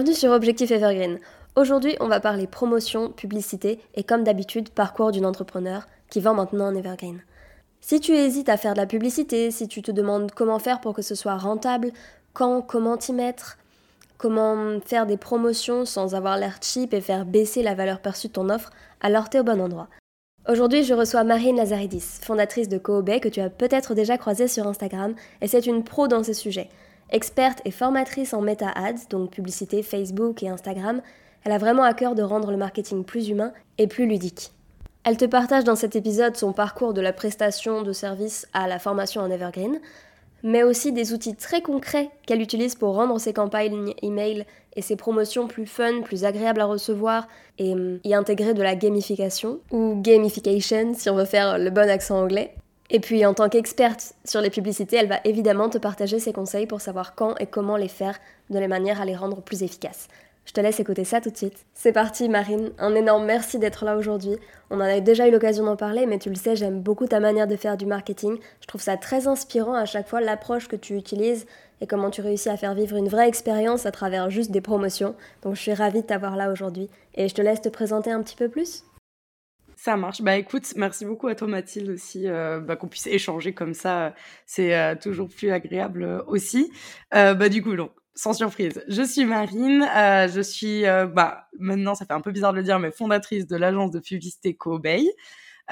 Bienvenue sur Objectif Evergreen. Aujourd'hui, on va parler promotion, publicité et comme d'habitude, parcours d'une entrepreneur qui vend maintenant en Evergreen. Si tu hésites à faire de la publicité, si tu te demandes comment faire pour que ce soit rentable, quand, comment t'y mettre, comment faire des promotions sans avoir l'air cheap et faire baisser la valeur perçue de ton offre, alors t'es au bon endroit. Aujourd'hui, je reçois Marine Lazaridis, fondatrice de Koobay que tu as peut-être déjà croisée sur Instagram, et c'est une pro dans ce sujet. Experte et formatrice en Meta Ads, donc publicité Facebook et Instagram, elle a vraiment à cœur de rendre le marketing plus humain et plus ludique. Elle te partage dans cet épisode son parcours de la prestation de service à la formation en Evergreen, mais aussi des outils très concrets qu'elle utilise pour rendre ses campagnes email et ses promotions plus fun, plus agréables à recevoir et hum, y intégrer de la gamification, ou gamification si on veut faire le bon accent anglais. Et puis en tant qu'experte sur les publicités, elle va évidemment te partager ses conseils pour savoir quand et comment les faire de la manière à les rendre plus efficaces. Je te laisse écouter ça tout de suite. C'est parti Marine, un énorme merci d'être là aujourd'hui. On en a déjà eu l'occasion d'en parler, mais tu le sais, j'aime beaucoup ta manière de faire du marketing. Je trouve ça très inspirant à chaque fois l'approche que tu utilises et comment tu réussis à faire vivre une vraie expérience à travers juste des promotions. Donc je suis ravie de t'avoir là aujourd'hui et je te laisse te présenter un petit peu plus. Ça marche. Bah écoute, merci beaucoup à toi Mathilde aussi, euh, bah, qu'on puisse échanger comme ça. C'est euh, toujours plus agréable euh, aussi. bah du coup, donc, sans surprise, je suis Marine. je suis, bah maintenant, ça fait un peu bizarre de le dire, mais fondatrice de l'agence de publicité Cobay.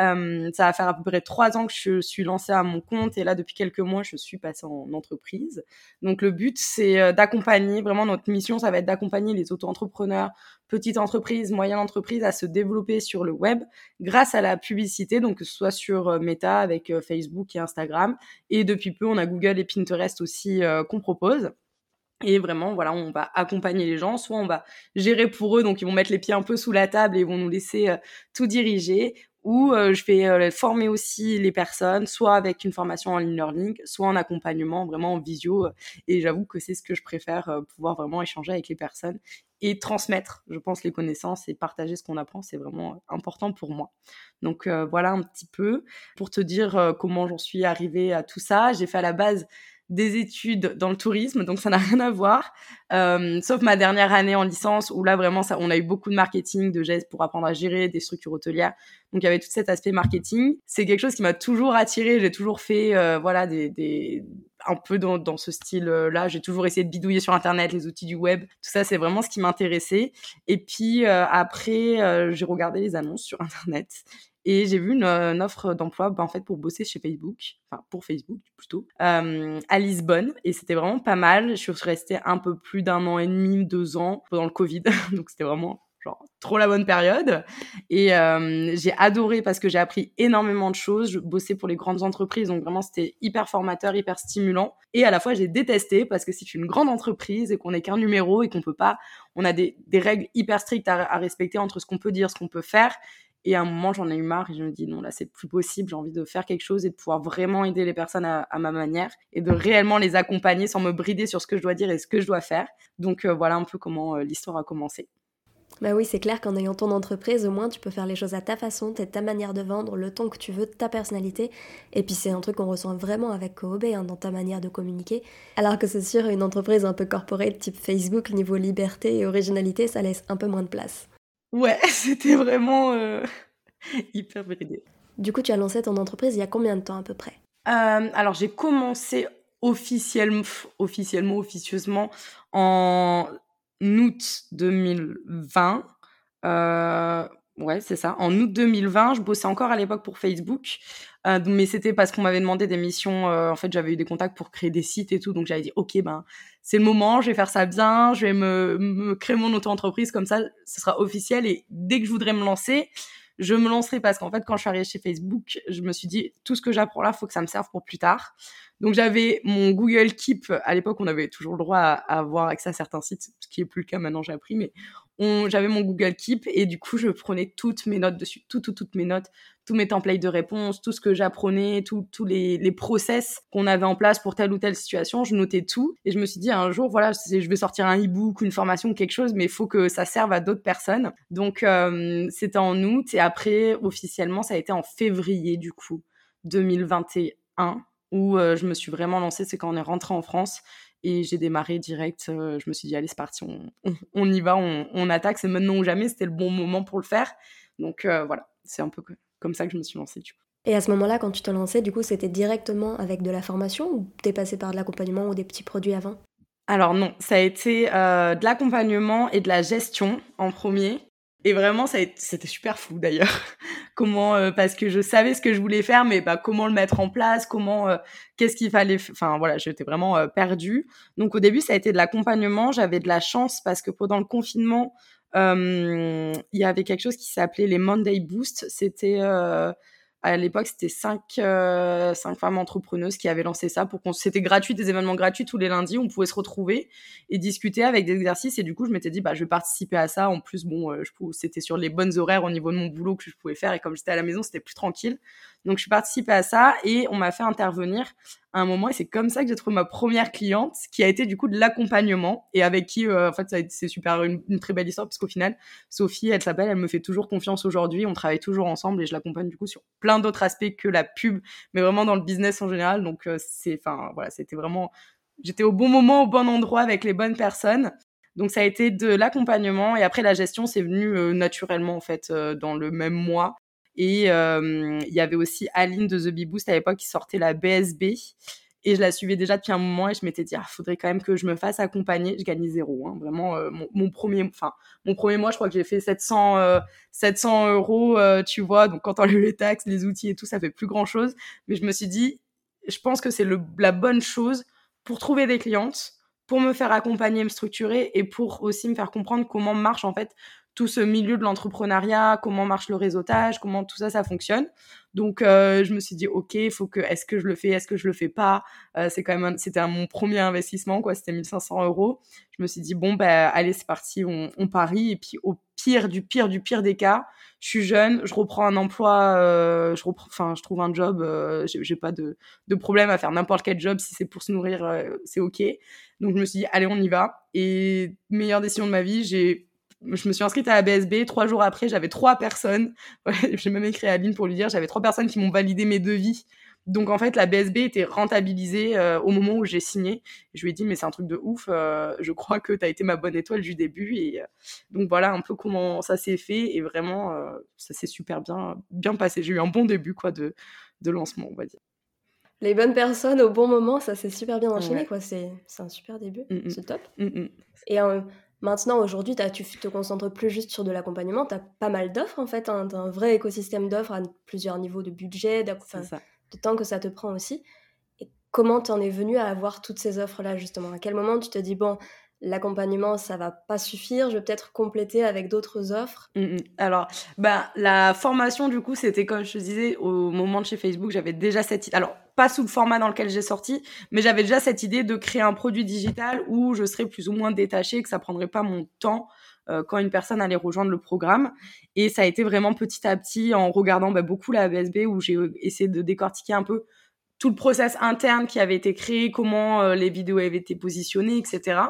Euh, ça va faire à peu près trois ans que je suis lancée à mon compte et là depuis quelques mois je suis passée en entreprise. Donc le but c'est euh, d'accompagner, vraiment notre mission ça va être d'accompagner les auto-entrepreneurs, petites entreprises, moyennes entreprises à se développer sur le web grâce à la publicité, donc que ce soit sur euh, Meta avec Facebook et Instagram et depuis peu on a Google et Pinterest aussi qu'on propose. Et vraiment, voilà, on va accompagner les gens, soit on va gérer pour eux, donc ils vont mettre les pieds un peu sous la table et ils vont nous laisser tout diriger, où euh, je vais euh, former aussi les personnes, soit avec une formation en ligne learning, soit en accompagnement vraiment en visio. et j'avoue que c'est ce que je préfère, euh, pouvoir vraiment échanger avec les personnes et transmettre, je pense, les connaissances et partager ce qu'on apprend, c'est vraiment important pour moi. Donc voilà un petit peu pour te dire comment j'en suis arrivée à tout ça. J'ai fait à la base des études dans le tourisme, donc ça n'a rien à voir. Euh, sauf ma dernière année en licence où là vraiment ça, on a eu beaucoup de marketing, de gestes pour apprendre à gérer des structures hôtelières. Donc il y avait tout cet aspect marketing. C'est quelque chose qui m'a toujours attiré. J'ai toujours fait euh, voilà des, un peu dans, dans ce style-là. J'ai toujours essayé de bidouiller sur Internet, les outils du web. Tout ça, c'est vraiment ce qui m'intéressait. Et puis euh, après, j'ai regardé les annonces sur Internet et j'ai vu une, offre d'emploi bah, en fait pour bosser chez Facebook, enfin pour Facebook plutôt, euh, à Lisbonne. Et c'était vraiment pas mal. Je suis restée un peu plus d'un an et demi, deux ans pendant le Covid. Donc c'était vraiment genre trop la bonne période. Et euh, j'ai adoré parce que j'ai appris énormément de choses. Je bossais pour les grandes entreprises, donc vraiment c'était hyper formateur, hyper stimulant. Et à la fois j'ai détesté parce que c'est une grande entreprise et qu'on n'est qu'un numéro et qu'on peut pas, on a des, règles hyper strictes à, à respecter entre ce qu'on peut dire, ce qu'on peut faire. Et à un moment, j'en ai eu marre et je me dis non, là, c'est plus possible. J'ai envie de faire quelque chose et de pouvoir vraiment aider les personnes à, ma manière et de réellement les accompagner sans me brider sur ce que je dois dire et ce que je dois faire. Donc euh, voilà un peu comment euh, l'histoire a commencé. Bah oui, c'est clair qu'en ayant ton entreprise, au moins tu peux faire les choses à ta façon, t'as ta manière de vendre, le ton que tu veux, ta personnalité. Et puis c'est un truc qu'on ressent vraiment avec Kobe hein, dans ta manière de communiquer. Alors que c'est sûr, une entreprise un peu corporate type Facebook, niveau liberté et originalité, ça laisse un peu moins de place. Ouais, c'était vraiment euh, hyper bridé. Du coup, tu as lancé ton entreprise il y a combien de temps à peu près? Euh, Alors, j'ai commencé officiellement, officiellement, officieusement en août 2020. Euh, ouais, c'est ça. En août 2020, je bossais encore à l'époque pour Facebook, euh, mais c'était parce qu'on m'avait demandé des missions. Euh, en fait, j'avais eu des contacts pour créer des sites et tout, donc j'avais dit ok, ben c'est le moment, je vais faire ça bien, je vais me, créer mon auto-entreprise comme ça, ce sera officiel. Et dès que je voudrais me lancer, je me lancerai parce qu'en fait, quand je suis arrivée chez Facebook, je me suis dit tout ce que j'apprends là, faut que ça me serve pour plus tard. Donc j'avais mon Google Keep. À l'époque, on avait toujours le droit à, avoir accès à certains sites, ce qui est plus le cas maintenant. J'ai appris, mais j'avais mon Google Keep et du coup, je prenais toutes mes notes dessus, toutes, toutes, toutes mes notes, tous mes templates de réponse, tout ce que j'apprenais, tous les, les process qu'on avait en place pour telle ou telle situation. Je notais tout et je me suis dit un jour, voilà, je vais sortir un e-book, une formation, quelque chose, mais il faut que ça serve à d'autres personnes. Donc euh, c'était en août et après officiellement, ça a été en février du coup 2021 où euh, je me suis vraiment lancée, c'est quand on est rentré en France Et j'ai démarré direct. je me suis dit, allez, c'est parti, on, y va, on, attaque. C'est maintenant ou jamais. C'était le bon moment pour le faire. Donc voilà, c'est un peu comme ça que je me suis lancée. Du coup. Et à ce moment-là, quand tu te lançais, du coup, c'était directement avec de la formation ou t'es passé par de l'accompagnement ou des petits produits avant? Alors non, ça a été de l'accompagnement et de la gestion en premier. Et vraiment, c'était super fou d'ailleurs. comment, euh, parce que je savais ce que je voulais faire, mais bah, comment le mettre en place, comment, euh, qu'est-ce qu'il fallait. Enfin voilà, j'étais vraiment euh, perdue. Donc au début, ça a été de l'accompagnement. J'avais de la chance parce que pendant le confinement, il y avait quelque chose qui s'appelait les Monday Boost. C'était à l'époque, c'était cinq, euh, cinq femmes entrepreneuses qui avaient lancé ça pour qu'on, c'était gratuit, des événements gratuits tous les lundis. On pouvait se retrouver et discuter avec des exercices. Et du coup, je m'étais dit, bah, je vais participer à ça. En plus, bon, euh, c'était sur les bonnes horaires au niveau de mon boulot que je pouvais faire. Et comme j'étais à la maison, c'était plus tranquille. Donc, je suis participée à ça et on m'a fait intervenir à un moment. Et c'est comme ça que j'ai trouvé ma première cliente, qui a été du coup de l'accompagnement et avec qui, euh, en fait, c'est super une, très belle histoire parce qu'au final, Sophie, elle s'appelle, elle me fait toujours confiance aujourd'hui. On travaille toujours ensemble et je l'accompagne du coup sur plein d'autres aspects que la pub, mais vraiment dans le business en général. Donc, euh, c'est, enfin, voilà, c'était vraiment, j'étais au bon moment, au bon endroit avec les bonnes personnes. Donc ça a été de l'accompagnement et après la gestion c'est venu euh, naturellement en fait dans le même mois. Et il y avait aussi Aline de The Bee Boost à l'époque qui sortait la BSB. Et je la suivais déjà depuis un moment et je m'étais dit, il ah, faudrait quand même que je me fasse accompagner. Je gagnais zéro, hein, vraiment. mon, premier, enfin, mon premier mois, je crois que j'ai fait 700, 700 euros, tu vois. Donc, quand on enlève les taxes, les outils et tout, ça fait plus grand chose. Mais je me suis dit, je pense que c'est la bonne chose pour trouver des clientes, pour me faire accompagner, me structurer et pour aussi me faire comprendre comment marche en fait tout ce milieu de l'entrepreneuriat, comment marche le réseautage, comment tout ça, ça fonctionne. Donc, euh, je me suis dit, OK, faut que, est-ce que je le fais, est-ce que je le fais pas? Euh, C'est quand même, c'était mon premier investissement, quoi. C'était 1500 euros. Je me suis dit, bon, ben, allez, c'est parti, on, on, parie. Et puis, au pire, du pire, du pire des cas, je suis jeune, je reprends un emploi, euh, je reprends, enfin, je trouve un job, euh, j'ai pas de, de problème à faire n'importe quel job si c'est pour se nourrir, c'est OK. Donc, je me suis dit, allez, on y va. Et meilleure décision de ma vie, j'ai je me suis inscrite à la BSB. Trois jours après, j'avais trois personnes. j'ai même écrit à Aline pour lui dire, j'avais trois personnes qui m'ont validé mes devis. Donc en fait, la BSB était rentabilisée euh, au moment où j'ai signé. Je lui ai dit, mais c'est un truc de ouf. Euh, je crois que tu as été ma bonne étoile du début. Et euh, donc voilà un peu comment ça s'est fait. Et vraiment, ça s'est super bien, bien passé. J'ai eu un bon début quoi de, de lancement, on va dire. Les bonnes personnes au bon moment, ça s'est super bien enchaîné. quoi. C'est un super début. Mm, mm. C'est top. Mm, et Maintenant, aujourd'hui, tu te concentres plus juste sur de l'accompagnement, tu as pas mal d'offres en fait, hein. tu as un vrai écosystème d'offres à plusieurs niveaux de budget, de temps que ça te prend aussi. Et comment tu en es venu à avoir toutes ces offres-là justement? À quel moment tu te dis, bon, l'accompagnement, ça va pas suffire, je vais peut-être compléter avec d'autres offres mmh, mmh. Alors, bah, la formation, du coup, c'était comme je te disais, au moment de chez Facebook, j'avais déjà cette... Alors, pas sous le format dans lequel j'ai sorti, mais j'avais déjà cette idée de créer un produit digital où je serais plus ou moins détachée, que ça prendrait pas mon temps euh, quand une personne allait rejoindre le programme. Et ça a été vraiment petit à petit en regardant bah, beaucoup la BSB où j'ai essayé de décortiquer un peu tout le process interne qui avait été créé, comment euh, les vidéos avaient été positionnées, etc.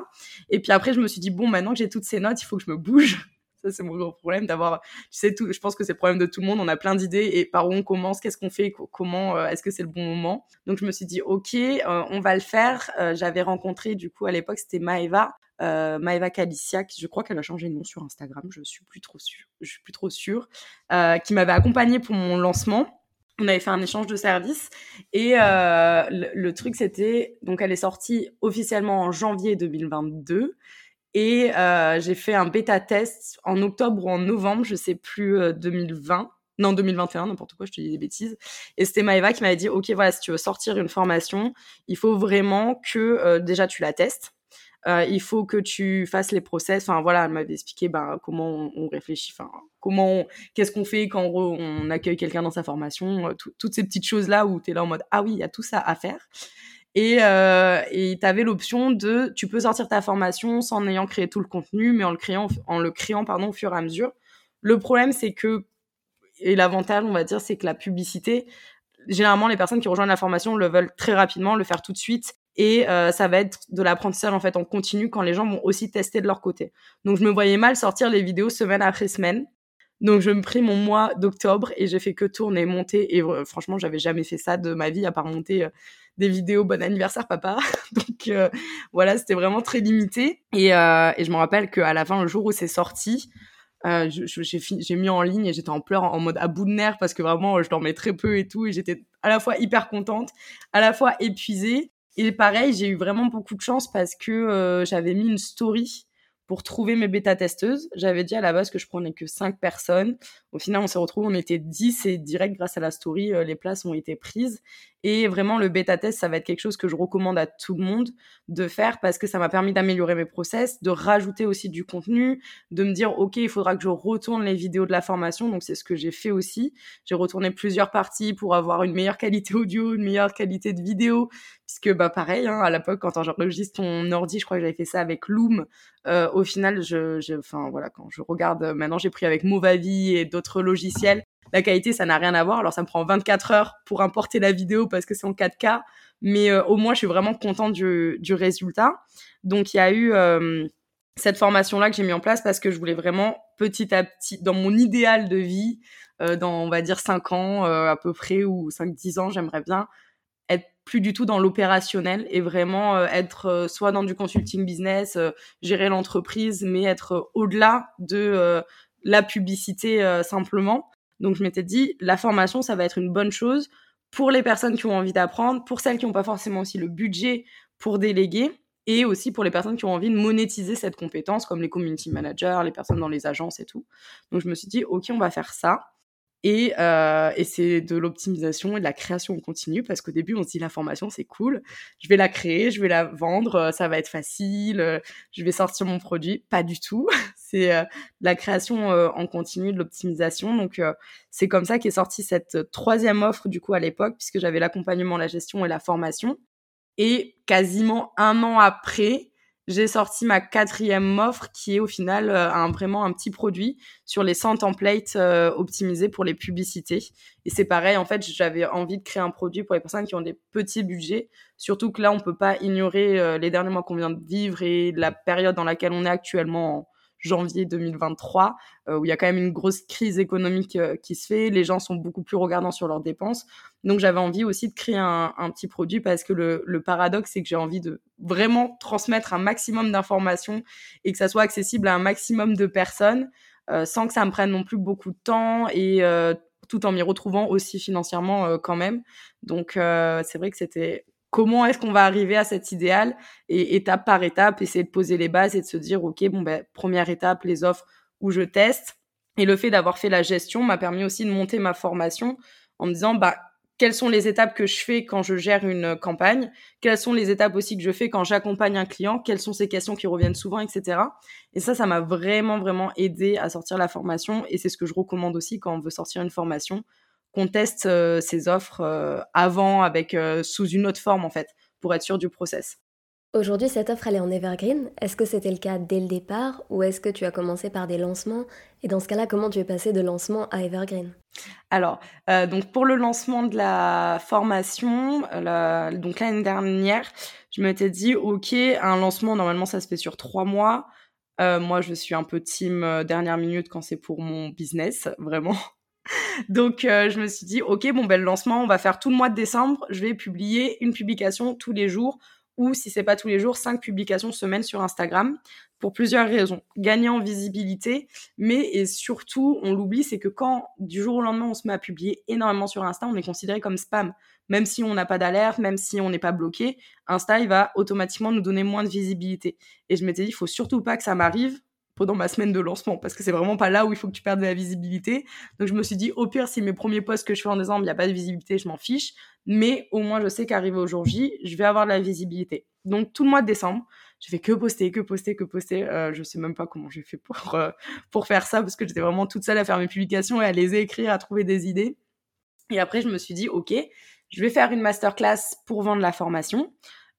Et puis après, je me suis dit, bon, maintenant que j'ai toutes ces notes, il faut que je me bouge ça, c'est mon gros problème d'avoir, tu sais, tout, je pense que c'est le problème de tout le monde. On a plein d'idées et par où on commence, qu'est-ce qu'on fait, comment, euh, est-ce que c'est le bon moment? Donc, je me suis dit, OK, euh, on va le faire. J'avais rencontré, du coup, à l'époque, c'était Maeva, Maeva Calicia, qui, je crois qu'elle a changé de nom sur Instagram, je suis plus trop sûre, je suis plus trop sûre, qui m'avait accompagnée pour mon lancement. On avait fait un échange de services et le, le truc c'était donc elle est sortie officiellement en janvier 2022 et euh, j'ai fait un bêta test en octobre ou en novembre, je sais plus, 2020. Euh, non, 2021, n'importe quoi, je te dis des bêtises. Et c'était Maëva qui m'avait dit, OK, voilà, si tu veux sortir une formation, il faut vraiment que euh, déjà tu la testes. Il faut que tu fasses les process. Enfin voilà, elle m'avait expliqué ben, comment on, réfléchit, enfin comment, qu'est-ce qu'on fait quand on, accueille quelqu'un dans sa formation, toutes ces petites choses là où tu es là en mode ah oui, il y a tout ça à faire. Et euh, tu avais l'option de, tu peux sortir ta formation sans ayant créé tout le contenu, mais en le créant, en le créant pardon, au fur et à mesure. Le problème, c'est que, et l'avantage, on va dire, c'est que la publicité, généralement, les personnes qui rejoignent la formation le veulent très rapidement, le faire tout de suite. Et euh, ça va être de l'apprentissage en fait en continu quand les gens vont aussi tester de leur côté. Donc je me voyais mal sortir les vidéos semaine après semaine Donc je me pris mon mois d'octobre et j'ai fait que tourner, monter et franchement j'avais jamais fait ça de ma vie à part monter des vidéos bon anniversaire papa. Donc voilà c'était vraiment très limité et, et je me rappelle qu'à la fin le jour où c'est sorti, euh, j'ai mis en ligne et j'étais en pleurs en mode à bout de nerfs parce que vraiment je dormais très peu et tout et j'étais à la fois hyper contente, à la fois épuisée et pareil j'ai eu vraiment beaucoup de chance parce que euh, j'avais mis une story pour trouver mes bêta-testeuses. J'avais dit à la base que je prenais que 5 personnes. Au final, on s'est retrouvés, on était 10 et direct grâce à la story, euh, les places ont été prises. Et vraiment, le bêta-test, ça va être quelque chose que je recommande à tout le monde de faire parce que ça m'a permis d'améliorer mes process, de rajouter aussi du contenu, de me dire, OK, il faudra que je retourne les vidéos de la formation. Donc, c'est ce que j'ai fait aussi. J'ai retourné plusieurs parties pour avoir une meilleure qualité audio, une meilleure qualité de vidéo. Puisque, bah, pareil, hein, à l'époque, quand j'enregistre ton ordi, je crois que j'avais fait ça avec Loom. Euh, au final, je, enfin, voilà, quand je regarde, euh, maintenant, j'ai pris avec Movavi et d'autres logiciels. La qualité, ça n'a rien à voir. Alors, ça me prend 24 heures pour importer la vidéo parce que c'est en 4K. Mais euh, au moins, je suis vraiment contente du, du résultat. Donc, il y a eu euh, cette formation-là que j'ai mis en place parce que je voulais vraiment petit à petit, dans mon idéal de vie, euh, dans, on va dire, 5 ans à peu près ou 5-10 ans, j'aimerais bien être plus du tout dans l'opérationnel et vraiment être soit dans du consulting business, gérer l'entreprise, mais être au-delà de la publicité simplement. Donc je m'étais dit, la formation, ça va être une bonne chose pour les personnes qui ont envie d'apprendre, pour celles qui n'ont pas forcément aussi le budget pour déléguer, et aussi pour les personnes qui ont envie de monétiser cette compétence, comme les community managers, les personnes dans les agences et tout. Donc je me suis dit, ok, on va faire ça. Et, euh, et c'est de l'optimisation et de la création continue parce qu'au début on se dit la formation c'est cool, je vais la créer, je vais la vendre, euh, ça va être facile, euh, je vais sortir mon produit. Pas du tout, c'est euh, la création en continu, de l'optimisation. Donc c'est comme ça qu'est sortie cette troisième offre du coup à l'époque puisque j'avais l'accompagnement, la gestion et la formation. Et quasiment un an après, j'ai sorti ma quatrième offre qui est au final euh, un, vraiment un petit produit sur les 100 templates euh, optimisés pour les publicités. Et c'est pareil, en fait, j'avais envie de créer un produit pour les personnes qui ont des petits budgets. Surtout que là, on peut pas ignorer euh, les derniers mois qu'on vient de vivre et la période dans laquelle on est actuellement janvier 2023, euh, où il y a quand même une grosse crise économique qui se fait. Les gens sont beaucoup plus regardants sur leurs dépenses. Donc j'avais envie aussi de créer un, un petit produit parce que le, le paradoxe, c'est que j'ai envie de vraiment transmettre un maximum d'informations et que ça soit accessible à un maximum de personnes euh, sans que ça me prenne non plus beaucoup de temps et tout en m'y retrouvant aussi financièrement quand même. Donc c'est vrai que c'était comment est-ce qu'on va arriver à cet idéal et étape par étape, essayer de poser les bases et de se dire, OK, bon, ben, première étape, les offres où je teste. Et le fait d'avoir fait la gestion m'a permis aussi de monter ma formation en me disant, bah, quelles sont les étapes que je fais quand je gère une campagne, quelles sont les étapes aussi que je fais quand j'accompagne un client, quelles sont ces questions qui reviennent souvent, etc. Et ça, ça m'a vraiment, vraiment aidé à sortir la formation et c'est ce que je recommande aussi quand on veut sortir une formation qu'on teste euh, ces offres euh, avant avec euh, sous une autre forme en fait pour être sûr du process. Aujourd'hui, cette offre, elle est en evergreen. Est-ce que c'était le cas dès le départ ou est-ce que tu as commencé par des lancements? Et dans ce cas-là, comment tu es passé de lancement à evergreen? Alors, donc pour le lancement de la formation, donc l'année dernière, je m'étais dit, ok, un lancement, normalement, ça se fait sur trois mois. moi, je suis un peu team dernière minute quand c'est pour mon business, vraiment. Donc, euh, je me suis dit, OK, bon, ben, le lancement, on va faire tout le mois de décembre. Je vais publier une publication tous les jours ou, si c'est pas tous les jours, cinq publications semaine sur Instagram pour plusieurs raisons. Gagner en visibilité, mais et surtout, on l'oublie, c'est que quand du jour au lendemain, on se met à publier énormément sur Insta, on est considéré comme spam. Même si on n'a pas d'alerte, même si on n'est pas bloqué, Insta, il va automatiquement nous donner moins de visibilité. Et je m'étais dit, il faut surtout pas que ça m'arrive pendant ma semaine de lancement parce que c'est vraiment pas là où il faut que tu perdes de la visibilité. Donc je me suis dit au pire si mes premiers posts que je fais en décembre, il n'y a pas de visibilité, je m'en fiche, mais au moins je sais qu'arrivé au jour J, je vais avoir de la visibilité. Donc tout le mois de décembre, je fais que poster, que poster, que poster. Euh, je sais même pas comment j'ai fait pour euh, pour faire ça parce que j'étais vraiment toute seule à faire mes publications et à les écrire, à trouver des idées. Et après je me suis dit OK, je vais faire une masterclass pour vendre la formation.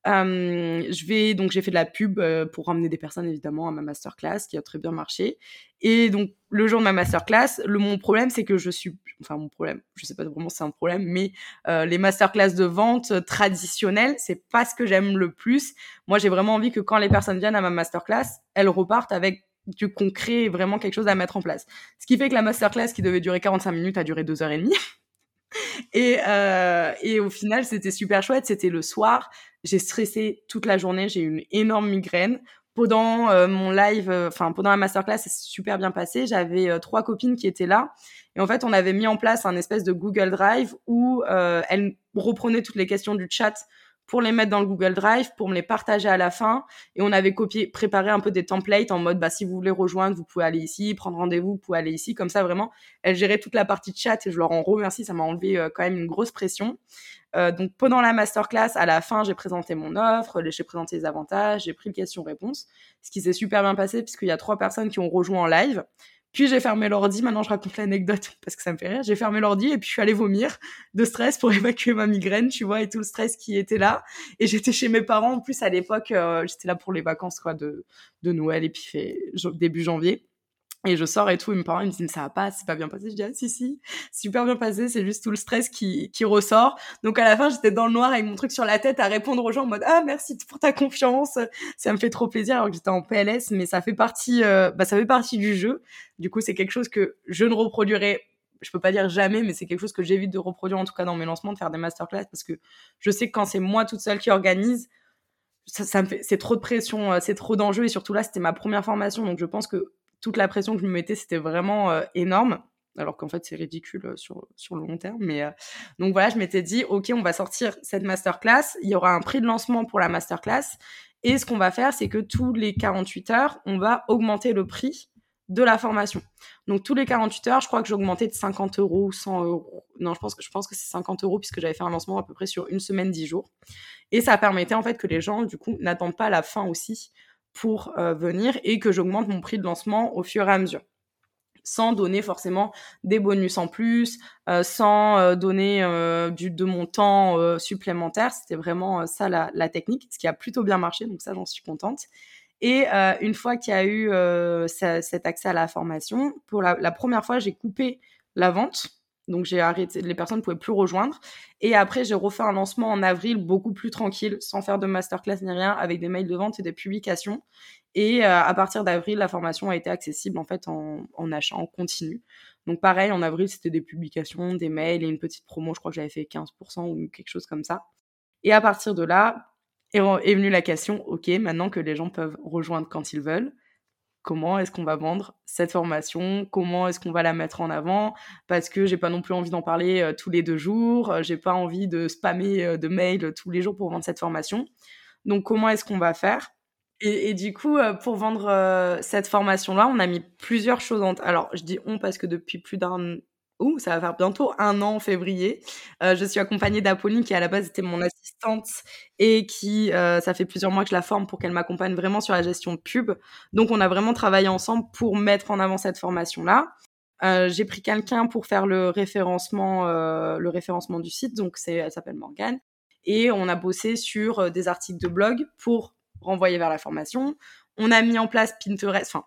Je vais donc j'ai fait de la pub euh, pour ramener des personnes évidemment à ma masterclass qui a très bien marché. Et donc le jour de ma masterclass, le mon problème c'est que je suis enfin mon problème, je sais pas vraiment si c'est un problème, mais euh, les masterclass de vente traditionnelles, c'est pas ce que j'aime le plus. Moi j'ai vraiment envie que quand les personnes viennent à ma masterclass, elles repartent avec du concret, vraiment quelque chose à mettre en place. Ce qui fait que la masterclass qui devait durer 45 minutes a duré deux heures et demie. et, euh, et au final, c'était super chouette. C'était le soir. J'ai stressé toute la journée. J'ai eu une énorme migraine. Pendant euh, mon live, euh, enfin pendant la masterclass, c'est super bien passé. J'avais trois copines qui étaient là. Et en fait, on avait mis en place un espèce de Google Drive où elles reprenaient toutes les questions du chat pour les mettre dans le Google Drive, pour me les partager à la fin. Et on avait copié, préparé un peu des templates en mode, bah, si vous voulez rejoindre, vous pouvez aller ici, prendre rendez-vous, vous pouvez aller ici. Comme ça, vraiment, elles géraient toute la partie de chat et je leur en remercie. Ça m'a enlevé euh, quand même une grosse pression. Euh, donc, pendant la masterclass, à la fin, j'ai présenté mon offre, j'ai présenté les avantages, j'ai pris le question-réponse. Ce qui s'est super bien passé puisqu'il y a trois personnes qui ont rejoint en live. Puis j'ai fermé l'ordi, maintenant je raconte l'anecdote parce que ça me fait rire. J'ai fermé l'ordi et puis je suis allée vomir de stress pour évacuer ma migraine, tu vois, et tout le stress qui était là. Et j'étais chez mes parents en plus à l'époque, euh, j'étais là pour les vacances quoi de, de Noël et puis fait début janvier. Et je sors et tout, et mes parents ils me disent ça va pas, c'est pas bien passé. Je dis ah si si, super bien passé, c'est juste tout le stress qui, qui ressort. Donc à la fin j'étais dans le noir avec mon truc sur la tête à répondre aux gens en mode ah merci pour ta confiance, ça me fait trop plaisir alors que j'étais en PLS, mais ça fait partie, euh, bah ça fait partie du jeu. Du coup c'est quelque chose que je ne reproduirai je peux pas dire jamais, mais c'est quelque chose que j'évite de reproduire en tout cas dans mes lancements, de faire des masterclass parce que je sais que quand c'est moi toute seule qui organise, ça, ça me fait, c'est trop de pression, euh, c'est trop d'enjeux et surtout là c'était ma première formation, donc je pense que toute la pression que je me mettais, c'était vraiment euh, énorme. Alors qu'en fait, c'est ridicule euh, sur, sur le long terme. Mais euh, donc voilà, je m'étais dit, OK, on va sortir cette masterclass. Il y aura un prix de lancement pour la masterclass. Et ce qu'on va faire, c'est que tous les 48 heures, on va augmenter le prix de la formation. Donc tous les 48 heures, je crois que j'ai augmenté de 50 euros ou 100 euros. Non, je pense que je pense que c'est 50 euros puisque j'avais fait un lancement à peu près sur une semaine, 10 jours. Et ça permettait en fait que les gens, du coup, n'attendent pas la fin aussi pour euh, venir et que j'augmente mon prix de lancement au fur et à mesure sans donner forcément des bonus en plus, euh, sans euh, donner du, de mon temps supplémentaire. C'était vraiment ça la, technique, ce qui a plutôt bien marché, donc ça j'en suis contente. Et une fois qu'il y a eu cet accès à la formation, pour la première fois j'ai coupé la vente donc j'ai arrêté, les personnes ne pouvaient plus rejoindre. Et après, j'ai refait un lancement en avril beaucoup plus tranquille, sans faire de masterclass ni rien, avec des mails de vente et des publications. Et euh, à partir d'avril, la formation a été accessible en fait en, achat en continu. Donc pareil, en avril, c'était des publications, des mails et une petite promo. Je crois que j'avais fait 15% ou quelque chose comme ça. Et à partir de là, est venue la question, ok, maintenant que les gens peuvent rejoindre quand ils veulent, comment est-ce qu'on va vendre cette formation, comment est-ce qu'on va la mettre en avant, parce que j'ai pas non plus envie d'en parler euh, tous les deux jours, euh, j'ai pas envie de spammer euh, de mails tous les jours pour vendre cette formation. Donc comment est-ce qu'on va faire? Et, du coup, pour vendre cette formation-là, on a mis plusieurs choses en... Alors, je dis on parce que depuis plus d'un Ouh, ça va faire bientôt un an en février. Euh, je suis accompagnée d'Apolline qui à la base était mon assistante et qui, euh, ça fait plusieurs mois que je la forme pour qu'elle m'accompagne vraiment sur la gestion de pub. Donc on a vraiment travaillé ensemble pour mettre en avant cette formation-là. Euh, j'ai pris quelqu'un pour faire le référencement, le référencement du site, donc c'est, elle s'appelle Morgane. Et on a bossé sur des articles de blog pour renvoyer vers la formation. On a mis en place Pinterest, enfin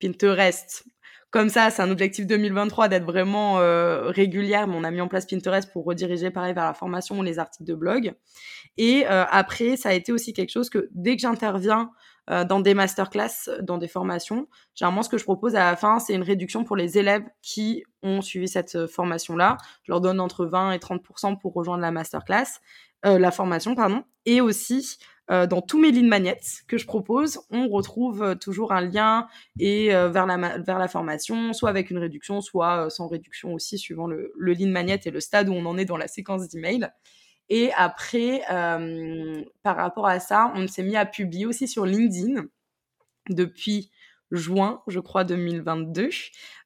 Pinterest, comme ça, c'est un objectif 2023 d'être vraiment euh, régulière, mais on a mis en place Pinterest pour rediriger pareil vers la formation ou les articles de blog. Et euh, après, ça a été aussi quelque chose que dès que j'interviens euh, dans des masterclass, dans des formations, généralement ce que je propose à la fin, c'est une réduction pour les élèves qui ont suivi cette formation-là. Je leur donne entre 20 et 30% pour rejoindre la masterclass, la formation, pardon. Et aussi, euh, dans tous mes lignes magnettes que je propose, on retrouve euh, toujours un lien et euh, vers la vers la formation, soit avec une réduction, soit sans réduction aussi, suivant le, le ligne magnette et le stade où on en est dans la séquence d'email. Et après, par rapport à ça, on s'est mis à publier aussi sur LinkedIn depuis juin, je crois, 2022.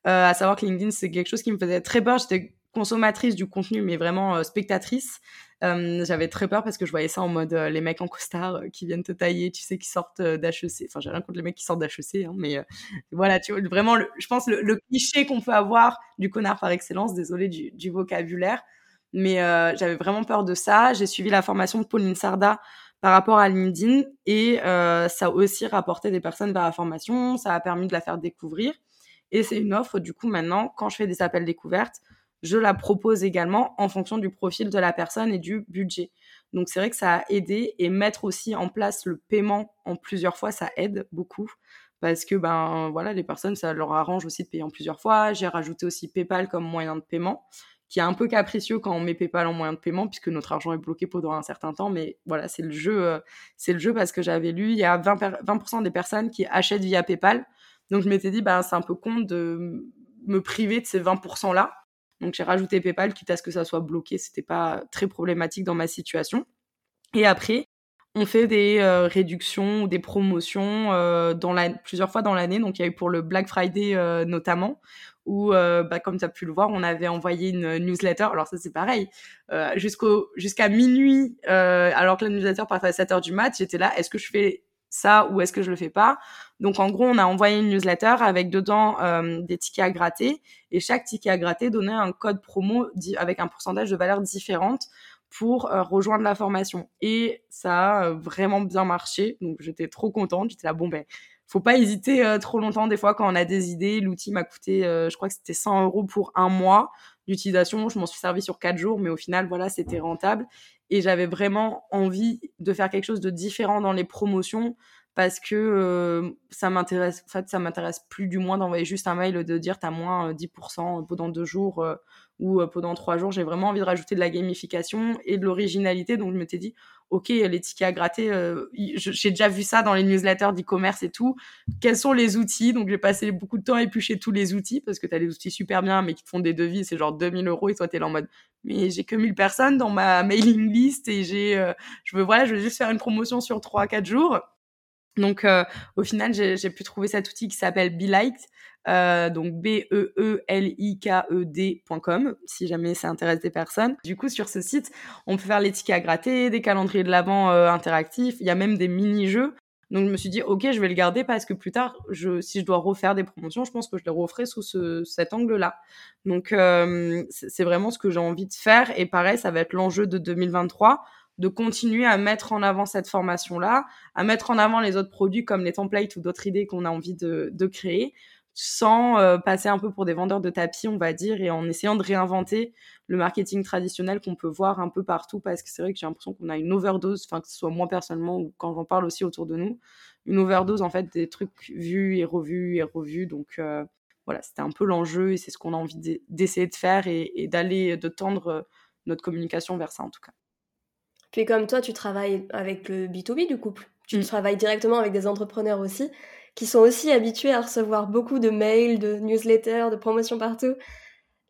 à savoir que LinkedIn, c'est quelque chose qui me faisait très peur. J'étais consommatrice du contenu, mais vraiment spectatrice. Euh, j'avais très peur parce que je voyais ça en mode euh, les mecs en costard euh, qui viennent te tailler, tu sais, qui sortent d'HEC. Enfin, j'ai rien contre les mecs qui sortent d'HEC, hein, mais voilà, tu vois, vraiment, je pense le, cliché qu'on peut avoir du connard par excellence, désolé du, du vocabulaire, mais j'avais vraiment peur de ça. J'ai suivi la formation de Pauline Sarda par rapport à LinkedIn et ça a aussi rapporté des personnes vers la formation, ça a permis de la faire découvrir. Et c'est une offre, du coup, maintenant, quand je fais des appels découvertes, je la propose également en fonction du profil de la personne et du budget. Donc c'est vrai que ça a aidé et mettre aussi en place le paiement en plusieurs fois, ça aide beaucoup parce que ben voilà, les personnes, ça leur arrange aussi de payer en plusieurs fois. J'ai rajouté aussi PayPal comme moyen de paiement, qui est un peu capricieux quand on met PayPal en moyen de paiement, puisque notre argent est bloqué pendant un certain temps. Mais voilà, c'est le jeu, euh, c'est le jeu parce que j'avais lu, il y a 20%, 20 des personnes qui achètent via PayPal. Donc je m'étais dit, ben c'est un peu con de me priver de ces 20% là. Donc j'ai rajouté PayPal, quitte à ce que ça soit bloqué. C'était pas très problématique dans ma situation. Et après, on fait des euh, réductions ou des promotions euh, plusieurs fois dans l'année. Donc, il y a eu pour le Black Friday euh, notamment, où, bah, comme tu as pu le voir, on avait envoyé une newsletter. Alors, ça, c'est pareil. jusqu'au jusqu'à minuit, alors que la newsletter partait à 7 heures du mat, j'étais là, est-ce que je fais ça ou est-ce que je le fais pas Donc, en gros, on a envoyé une newsletter avec dedans des tickets à gratter. Et chaque ticket à gratter donnait un code promo avec un pourcentage de valeur différente pour euh, rejoindre la formation. Et ça a euh, vraiment bien marché. Donc j'étais trop contente. J'étais là, bon ben, faut pas hésiter euh, trop longtemps. Des fois, quand on a des idées, l'outil m'a coûté, je crois que c'était 100 euros pour un mois d'utilisation. Je m'en suis servi sur quatre jours, mais au final, voilà, c'était rentable. Et j'avais vraiment envie de faire quelque chose de différent dans les promotions parce que ça m'intéresse en fait ça m'intéresse plus du moins d'envoyer juste un mail de dire t'as moins 10% pendant deux jours ou pendant trois jours, j'ai vraiment envie de rajouter de la gamification et de l'originalité. Donc je me suis dit, ok, les tickets à gratter, j'ai déjà vu ça dans les newsletters d'e-commerce et tout. Quels sont les outils? Donc j'ai passé beaucoup de temps à éplucher tous les outils parce que tu as des outils super bien, mais qui te font des devis, c'est genre 2000 euros et toi tu es là en mode, mais j'ai que 1000 personnes dans ma mailing list et j'ai, je veux voilà, je veux juste faire une promotion sur 3-4 jours. Donc, au final, j'ai pu trouver cet outil qui s'appelle Be euh, donc B-E-E-L-I-K-E-D.com, si jamais ça intéresse des personnes. Du coup, sur ce site, on peut faire les tickets à gratter, des calendriers de l'avant euh, interactifs, il y a même des mini-jeux. Donc, je me suis dit, OK, je vais le garder parce que plus tard, si je dois refaire des promotions, je pense que je les referai sous ce, cet angle-là. Donc, euh, c'est vraiment ce que j'ai envie de faire. Et pareil, ça va être l'enjeu de 2023 de continuer à mettre en avant cette formation-là, à mettre en avant les autres produits comme les templates ou d'autres idées qu'on a envie de créer, sans euh, passer un peu pour des vendeurs de tapis, on va dire, et en essayant de réinventer le marketing traditionnel qu'on peut voir un peu partout, parce que c'est vrai que j'ai l'impression qu'on a une overdose, enfin que ce soit moi personnellement ou quand j'en parle aussi autour de nous, une overdose en fait des trucs vus et revus et revus. Donc euh, voilà, c'était un peu l'enjeu et c'est ce qu'on a envie d'essayer de faire et, et d'aller, de tendre euh, notre communication vers ça en tout cas. Puis comme toi, tu travailles avec le B2B du couple, tu mm. travailles directement avec des entrepreneurs aussi qui sont aussi habitués à recevoir beaucoup de mails, de newsletters, de promotions partout.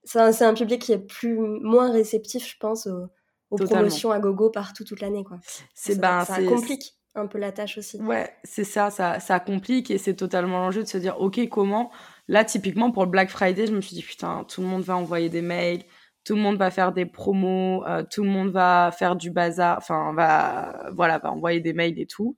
C'est un, public qui est plus moins réceptif, je pense, aux, promotions à gogo partout toute l'année. Quoi. C'est, ça, ben, ça complique un peu la tâche aussi. Ouais, c'est ça, ça, ça complique et c'est totalement l'enjeu de se dire, ok, comment? Là, typiquement, pour le Black Friday, je me suis dit, putain, tout le monde va envoyer des mails, tout le monde va faire des promos, euh, tout le monde va faire du bazar, enfin, va, voilà, va envoyer des mails et tout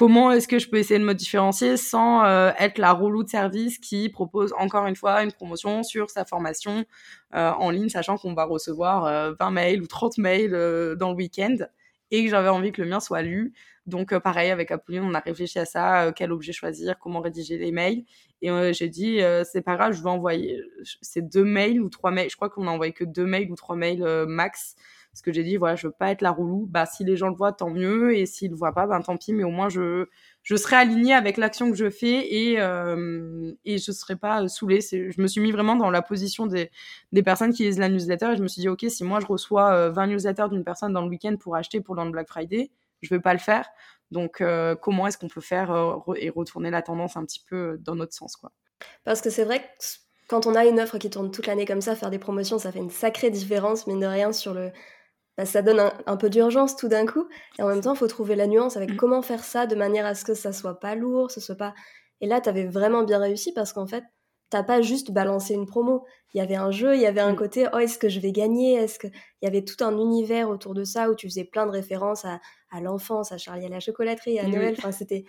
comment est-ce que je peux essayer de me différencier sans euh, être la rouleau de service qui propose encore une fois une promotion sur sa formation euh, en ligne, sachant qu'on va recevoir 20 euh, mails ou 30 mails dans le week-end et que j'avais envie que le mien soit lu. Donc pareil, avec Apolline, on a réfléchi à ça, quel objet choisir, comment rédiger les mails. Et j'ai dit, c'est pas grave, je vais envoyer ces deux mails ou trois mails. Je crois qu'on a envoyé que deux mails ou trois mails max parce que j'ai dit, voilà, je veux pas être la roulou. Bah, si les gens le voient, tant mieux. Et s'ils le voient pas, ben, tant pis. Mais au moins, je, je serai alignée avec l'action que je fais et, euh, et je serai pas saoulée. Je me suis mis vraiment dans la position des, des personnes qui lisent la newsletter et je me suis dit, OK, si moi je reçois 20 euh, newsletters d'une personne dans le week-end pour acheter pour le Black Friday, je vais pas le faire. Donc, euh, comment est-ce qu'on peut faire et retourner la tendance un petit peu dans notre sens, quoi? Parce que c'est vrai que quand on a une offre qui tourne toute l'année comme ça, faire des promotions, ça fait une sacrée différence, mine de rien, sur le, ça donne un, peu d'urgence tout d'un coup. Et en même temps, il faut trouver la nuance avec mm. comment faire ça de manière à ce que ça soit pas lourd, ce soit pas. Et là, tu avais vraiment bien réussi parce qu'en fait, t'as pas juste balancé une promo. Il y avait un jeu, il y avait un mm. côté, oh, est-ce que je vais gagner? Est-ce que il y avait tout un univers autour de ça où tu faisais plein de références à, l'enfance, à Charlie à la chocolaterie, à Noël. Enfin, c'était,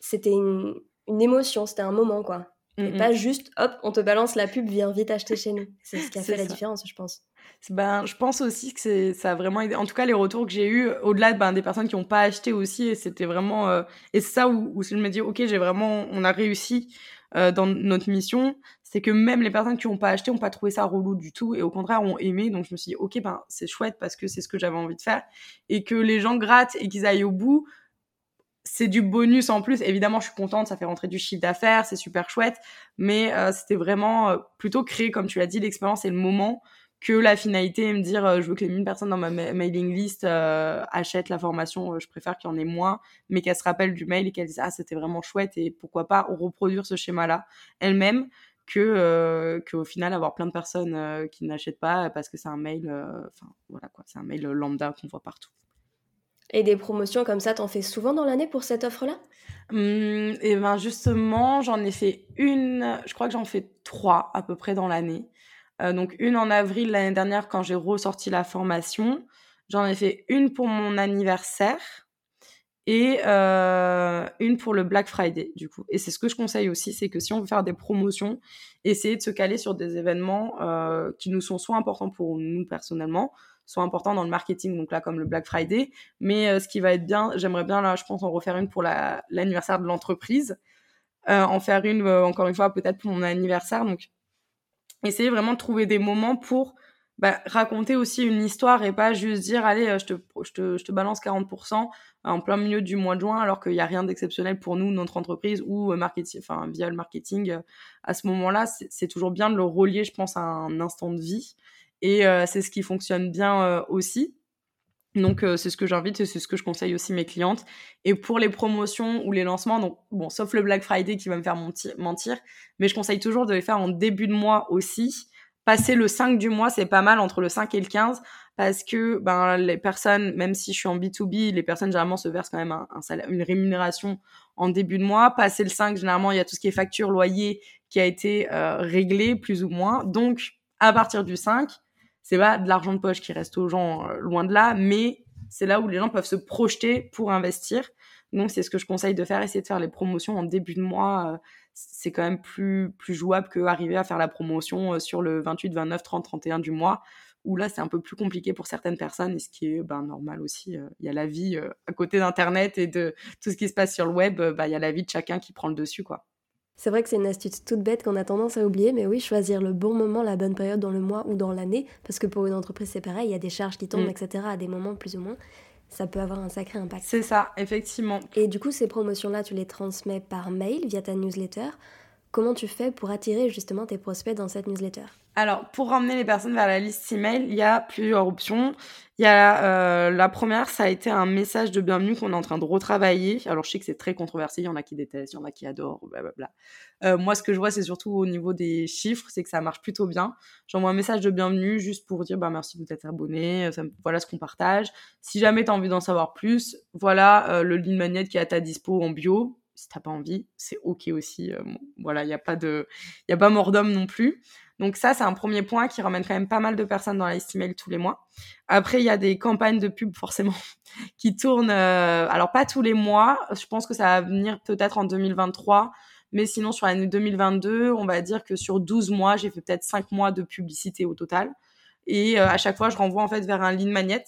c'était une, une émotion, c'était un moment, quoi. Et pas juste, hop, on te balance la pub, viens vite acheter chez nous. C'est ce qui a fait la différence, je pense. Ben, je pense aussi que ça a vraiment aidé. En tout cas, les retours que j'ai eus, au-delà ben, des personnes qui n'ont pas acheté aussi, et c'était vraiment. Euh, et c'est ça où, où je me dis, ok, j'ai vraiment, on a réussi euh, dans notre mission. C'est que même les personnes qui n'ont pas acheté n'ont pas trouvé ça relou du tout, et au contraire ont aimé. Donc je me suis dit, ok, ben c'est chouette parce que c'est ce que j'avais envie de faire, et que les gens grattent et qu'ils aillent au bout c'est du bonus en plus. Évidemment, je suis contente, ça fait rentrer du chiffre d'affaires, c'est super chouette, mais euh, c'était vraiment plutôt créer, comme tu l'as dit, l'expérience et le moment que la finalité et me dire euh, je veux que les 1000 personnes dans ma mailing list achètent la formation, je préfère qu'il y en ait moins, mais qu'elles se rappellent du mail et qu'elles disent ah c'était vraiment chouette et pourquoi pas reproduire ce schéma-là elles-mêmes que qu'au final avoir plein de personnes qui n'achètent pas parce que c'est un mail, enfin voilà quoi, c'est un mail lambda qu'on voit partout. Et des promotions comme ça, t'en fais souvent dans l'année pour cette offre-là? Mmh, Et ben justement, j'en ai fait une, je crois que j'en fais trois à peu près dans l'année. Euh, donc une en avril l'année dernière quand j'ai ressorti la formation. J'en ai fait une pour mon anniversaire et euh, une pour le Black Friday du coup. Et c'est ce que je conseille aussi, c'est que si on veut faire des promotions, essayer de se caler sur des événements euh, qui nous sont soit importants pour nous personnellement, soit importants dans le marketing, donc là comme le Black Friday. Mais ce qui va être bien, j'aimerais bien là, je pense en refaire une pour l'anniversaire de l'entreprise, en faire une encore une fois peut-être pour mon anniversaire. Essayer vraiment de trouver des moments pour bah, raconter aussi une histoire et pas juste dire allez je te, je te, je te balance 40% en plein milieu du mois de juin alors qu'il n'y a rien d'exceptionnel pour nous notre entreprise ou marketing enfin via le marketing à ce moment-là c'est toujours bien de le relier je pense à un instant de vie et euh, c'est ce qui fonctionne bien euh, aussi. Donc euh, c'est ce que j'invite et c'est ce que je conseille aussi mes clientes. Et pour les promotions ou les lancements, donc bon, sauf le Black Friday qui va me faire mentir, mais je conseille toujours de les faire en début de mois aussi. Passer le 5 du mois, c'est pas mal entre le 5 et le 15 parce que ben les personnes, même si je suis en B2B, les personnes généralement se versent quand même un, salaire, une rémunération en début de mois. Passer le 5, généralement, il y a tout ce qui est facture, loyer qui a été réglé plus ou moins. Donc à partir du 5, c'est pas de l'argent de poche qui reste aux gens euh, loin de là, mais c'est là où les gens peuvent se projeter pour investir. Donc c'est ce que je conseille de faire, essayer de faire les promotions en début de mois. Euh, c'est quand même plus plus jouable que arriver à faire la promotion euh, sur le 28, 29, 30, 31 du mois où là c'est un peu plus compliqué pour certaines personnes et ce qui est ben, normal aussi. Il y a la vie à côté d'internet et de tout ce qui se passe sur le web, bah, il y a la vie de chacun qui prend le dessus quoi. C'est vrai que c'est une astuce toute bête qu'on a tendance à oublier, mais oui, choisir le bon moment, la bonne période dans le mois ou dans l'année, parce que pour une entreprise c'est pareil, il y a des charges qui tombent, mm. etc. à des moments plus ou moins, ça peut avoir un sacré impact. C'est ça, effectivement. Et du coup, ces promotions-là, tu les transmets par mail via ta newsletter. Comment tu fais pour attirer justement tes prospects dans cette newsletter? Alors, pour ramener les personnes vers la liste email, il y a plusieurs options. Il y a euh, la première, ça a été un message de bienvenue qu'on est en train de retravailler. Alors, je sais que c'est très controversé, il y en a qui détestent, il y en a qui adorent, blablabla. Euh, moi, ce que je vois, c'est surtout au niveau des chiffres, c'est que ça marche plutôt bien. J'envoie un message de bienvenue juste pour dire bah merci de vous être abonné, voilà ce qu'on partage. Si jamais tu as envie d'en savoir plus, voilà euh, le lead magnet qui est à ta dispo en bio si t'as pas envie, c'est ok aussi. Euh, voilà, il n'y a pas de, y a pas mort d'homme non plus. Donc ça, c'est un premier point qui ramène quand même pas mal de personnes dans la liste tous les mois. Après, il y a des campagnes de pub forcément qui tournent. Euh, alors pas tous les mois. Je pense que ça va venir peut-être en 2023. Mais sinon, sur l'année 2022, on va dire que sur 12 mois, j'ai fait peut-être 5 mois de publicité au total. Et euh, à chaque fois, je renvoie en fait vers un lead magnet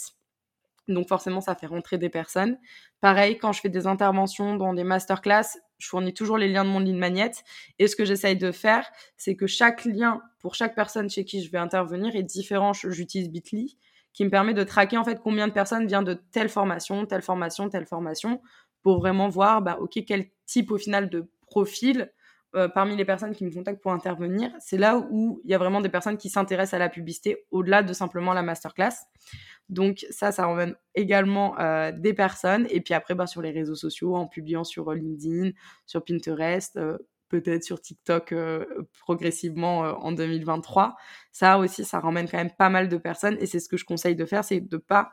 donc forcément, ça fait rentrer des personnes. Pareil, quand je fais des interventions dans des masterclass, je fournis toujours les liens de mon ligne magnet. Et ce que j'essaye de faire, c'est que chaque lien pour chaque personne chez qui je vais intervenir est différent. J'utilise Bitly, qui me permet de traquer en fait combien de personnes viennent de telle formation, telle formation, telle formation, pour vraiment voir, bah, quel type au final de profil euh, parmi les personnes qui me contactent pour intervenir, c'est là où il y a vraiment des personnes qui s'intéressent à la publicité au-delà de simplement la masterclass. Donc ça, ça ramène également euh, des personnes. Et puis après, bah, sur les réseaux sociaux, en publiant sur LinkedIn, sur Pinterest, euh, peut-être sur TikTok progressivement en 2023. Ça aussi, ça ramène quand même pas mal de personnes. Et c'est ce que je conseille de faire, c'est de pas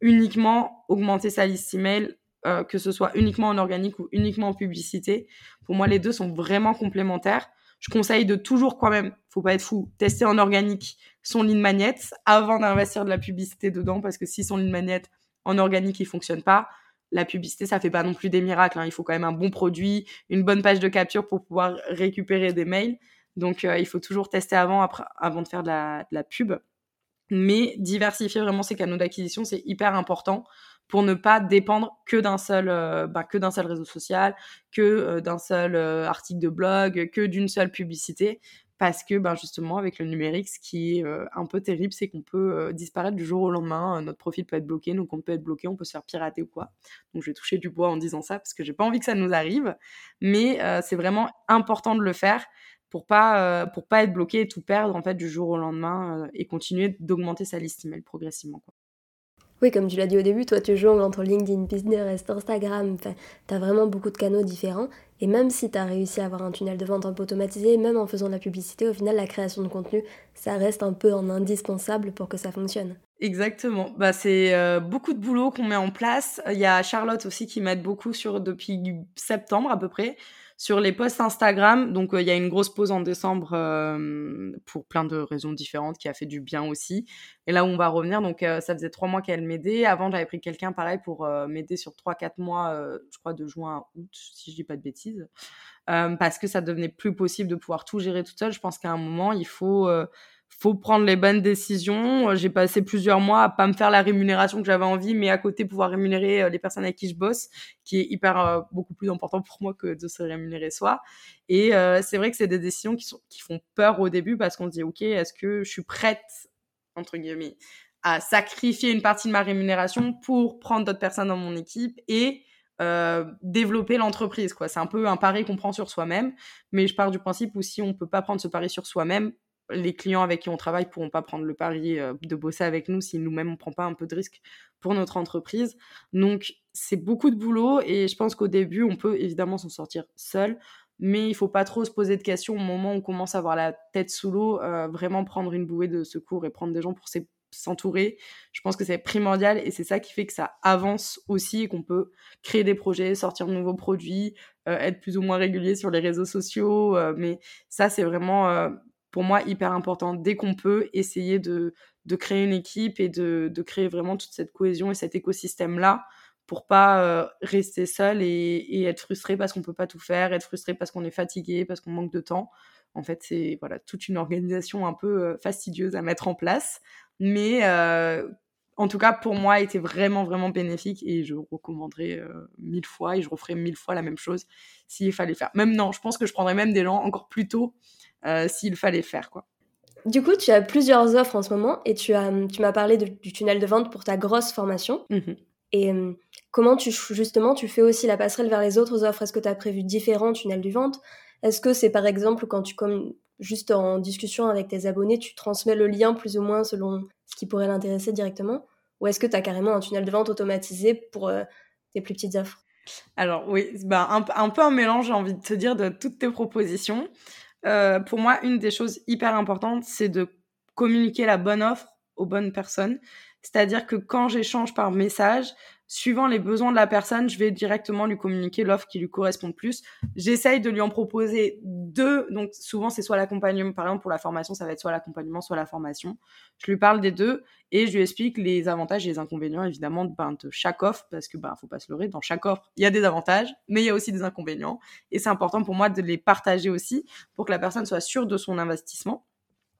uniquement augmenter sa liste email euh, que ce soit uniquement en organique ou uniquement en publicité. Pour moi, les deux sont vraiment complémentaires. Je conseille de toujours quand même, faut pas être fou, tester en organique son ligne magnet avant d'investir de la publicité dedans, parce que si son ligne magnet en organique il fonctionne pas, la publicité ça fait pas non plus des miracles. Hein. Il faut quand même un bon produit, une bonne page de capture pour pouvoir récupérer des mails. Donc euh, il faut toujours tester avant, après, avant de faire de la, de la pub. Mais diversifier vraiment ses canaux d'acquisition, c'est hyper important pour ne pas dépendre que d'un seul, bah, que d'un seul réseau social, que d'un seul article de blog, que d'une seule publicité. Parce que ben justement avec le numérique ce qui est un peu terrible c'est qu'on peut disparaître du jour au lendemain. Notre profil peut être bloqué nos comptes peuvent être bloqués on peut se faire pirater ou quoi. Donc je vais toucher du bois en disant ça parce que j'ai pas envie que ça nous arrive. Mais c'est vraiment important de le faire pour pas pour pas être bloqué et tout perdre en fait du jour au lendemain et continuer d'augmenter sa liste email progressivement quoi. Oui, comme tu l'as dit au début, toi tu jongles entre LinkedIn, Business, Instagram, tu as vraiment beaucoup de canaux différents. Et même si tu as réussi à avoir un tunnel de vente un peu automatisé, même en faisant de la publicité, au final, la création de contenu, ça reste un peu en indispensable pour que ça fonctionne. Exactement. Bah, c'est euh, beaucoup de boulot qu'on met en place. Il y a Charlotte aussi qui m'aide beaucoup sur depuis septembre à peu près sur les posts Instagram, donc euh, il y a une grosse pause en décembre euh, pour plein de raisons différentes qui a fait du bien aussi. Et là où on va revenir, donc euh, ça faisait trois mois qu'elle m'aidait. Avant, j'avais pris quelqu'un pareil pour m'aider sur trois, quatre mois, je crois de juin à août, si je dis pas de bêtises. parce que ça devenait plus possible de pouvoir tout gérer toute seule. Je pense qu'à un moment, il faut faut prendre les bonnes décisions. Euh, j'ai passé plusieurs mois à pas me faire la rémunération que j'avais envie, mais à côté pouvoir rémunérer euh, les personnes avec qui je bosse, qui est hyper euh, beaucoup plus important pour moi que de se rémunérer soi. Et c'est vrai que c'est des décisions qui sont qui font peur au début parce qu'on se dit ok, est-ce que je suis prête entre guillemets à sacrifier une partie de ma rémunération pour prendre d'autres personnes dans mon équipe et développer l'entreprise quoi c'est un peu un pari qu'on prend sur soi-même mais je pars du principe où si on peut pas prendre ce pari sur soi-même les clients avec qui on travaille pourront pas prendre le pari euh, de bosser avec nous si nous-mêmes on prend pas un peu de risque pour notre entreprise. Donc c'est beaucoup de boulot et je pense qu'au début on peut évidemment s'en sortir seul, mais il faut pas trop se poser de questions au moment où on commence à avoir la tête sous l'eau, euh, vraiment prendre une bouée de secours et prendre des gens pour s'entourer. Je pense que c'est primordial et c'est ça qui fait que ça avance aussi et qu'on peut créer des projets, sortir de nouveaux produits, euh, être plus ou moins régulier sur les réseaux sociaux. mais ça, c'est vraiment pour moi hyper important. Dès qu'on peut, essayer de, de créer une équipe et de, de, créer vraiment toute cette cohésion et cet écosystème-là pour pas euh, rester seul et, être frustré parce qu'on peut pas tout faire, être frustré parce qu'on est fatigué, parce qu'on manque de temps. En fait, c'est voilà toute une organisation un peu euh, fastidieuse à mettre en place, mais euh, en tout cas pour moi était vraiment vraiment bénéfique et je recommanderais mille fois et je referais mille fois la même chose s'il fallait faire. Même non, je pense que je prendrais même des gens encore plus tôt s'il fallait faire. Quoi. Du coup, tu as plusieurs offres en ce moment et tu, as, tu m'as parlé du tunnel de vente pour ta grosse formation. Mmh et euh, comment tu justement tu fais aussi la passerelle vers les autres offres? Est-ce que tu as prévu différents tunnels de vente? Est-ce que c'est par exemple quand tu comme juste en discussion avec tes abonnés, tu transmets le lien plus ou moins selon ce qui pourrait l'intéresser directement? Ou est-ce que tu as carrément un tunnel de vente automatisé pour euh, tes plus petites offres? Alors oui, bah, un, un, peu un mélange, j'ai envie de te dire, de toutes tes propositions. Euh, pour moi, une des choses hyper importantes, c'est de communiquer la bonne offre aux bonnes personnes. C'est-à-dire que quand j'échange par message, suivant les besoins de la personne, je vais directement lui communiquer l'offre qui lui correspond le plus. J'essaye de lui en proposer deux. Donc souvent, c'est soit l'accompagnement, par exemple pour la formation, ça va être soit l'accompagnement, soit la formation. Je lui parle des deux et je lui explique les avantages et les inconvénients, évidemment, ben, de chaque offre, parce que ben, faut pas se leurrer, dans chaque offre, il y a des avantages, mais il y a aussi des inconvénients. Et c'est important pour moi de les partager aussi pour que la personne soit sûre de son investissement.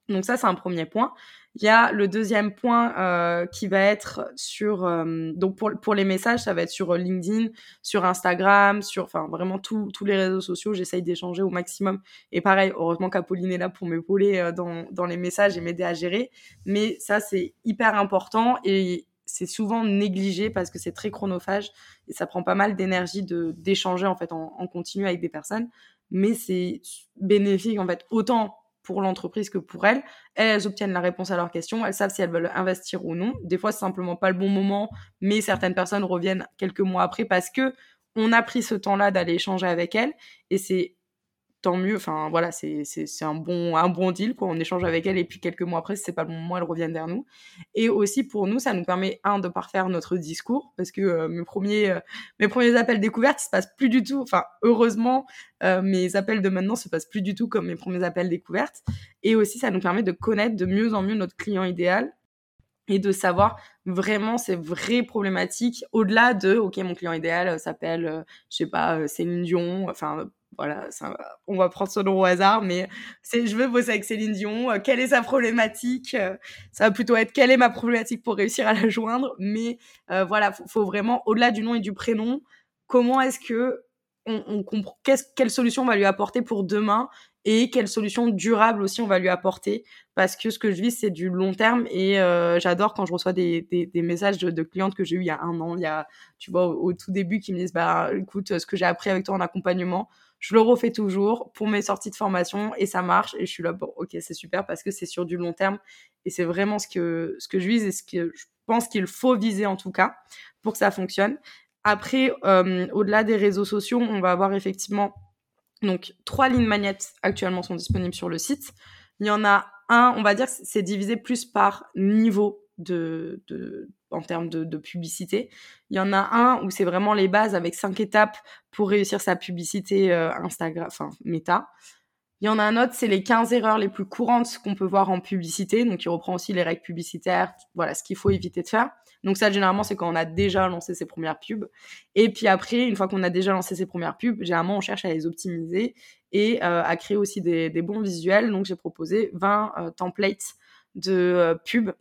Donc ça, c'est un premier point. Il y a le deuxième point euh, qui va être sur euh, donc pour, pour les messages, ça va être sur LinkedIn, sur Instagram, sur enfin vraiment tous tous les réseaux sociaux. J'essaye d'échanger au maximum. Et pareil, heureusement qu'Apolline est là pour m'épauler euh, dans dans les messages et m'aider à gérer. Mais ça c'est hyper important et c'est souvent négligé parce que c'est très chronophage et ça prend pas mal d'énergie de d'échanger en fait en, en continu avec des personnes. Mais c'est bénéfique en fait autant pour l'entreprise que pour elles. Elles, obtiennent la réponse à leurs questions, elles savent si elles veulent investir ou non. Des fois, c'est simplement pas le bon moment, mais certaines personnes reviennent quelques mois après parce que on a pris ce temps-là d'aller échanger avec elles et c'est tant mieux. Enfin, voilà, c'est un bon, un bon deal, quoi. On échange avec elle et puis quelques mois après, si c'est pas le bon moment, elle revient vers nous. Et aussi, pour nous, ça nous permet, un, de parfaire notre discours parce que euh, mes premiers, euh, mes premiers appels découvertes, ils se passent plus du tout. Enfin, heureusement, euh, mes appels de maintenant se passent plus du tout comme mes premiers appels découvertes. Et aussi, ça nous permet de connaître de mieux en mieux notre client idéal et de savoir vraiment ces vraies problématiques au-delà de ok mon client idéal s'appelle je sais pas Céline Dion enfin voilà, on va prendre ce nom au hasard, mais c'est je veux bosser avec Céline Dion. Euh, quelle est sa problématique euh, Ça va plutôt être quelle est ma problématique pour réussir à la joindre. Mais euh, voilà, faut, faut vraiment au-delà du nom et du prénom, comment est-ce que on, comprend quelle solution on va lui apporter pour demain et quelle solution durable aussi on va lui apporter? Parce que ce que je vis c'est du long terme et j'adore quand je reçois des, messages de, de, clientes que j'ai eu il y a un an il y a tu vois au, au tout début qui me disent bah écoute ce que j'ai appris avec toi en accompagnement je le refais toujours pour mes sorties de formation et ça marche et je suis là bon ok c'est super parce que c'est sur du long terme et c'est vraiment ce que je vise et ce que je pense qu'il faut viser en tout cas pour que ça fonctionne. Après euh, au-delà des réseaux sociaux on va avoir effectivement donc trois lignes magnettes actuellement sont disponibles sur le site. Il y en a un on va dire c'est divisé plus par niveau de, en termes de, publicité. Il y en a un où c'est vraiment les bases avec cinq étapes pour réussir sa publicité euh, Instagram, enfin Meta. Il y en a un autre, c'est les 15 erreurs les plus courantes qu'on peut voir en publicité. Donc, il reprend aussi les règles publicitaires, voilà ce qu'il faut éviter de faire. Donc, ça, généralement, c'est quand on a déjà lancé ses premières pubs. Et puis après, une fois qu'on a déjà lancé ses premières pubs, généralement, on cherche à les optimiser et euh, à créer aussi des, bons visuels. Donc, j'ai proposé 20 euh, templates de pubs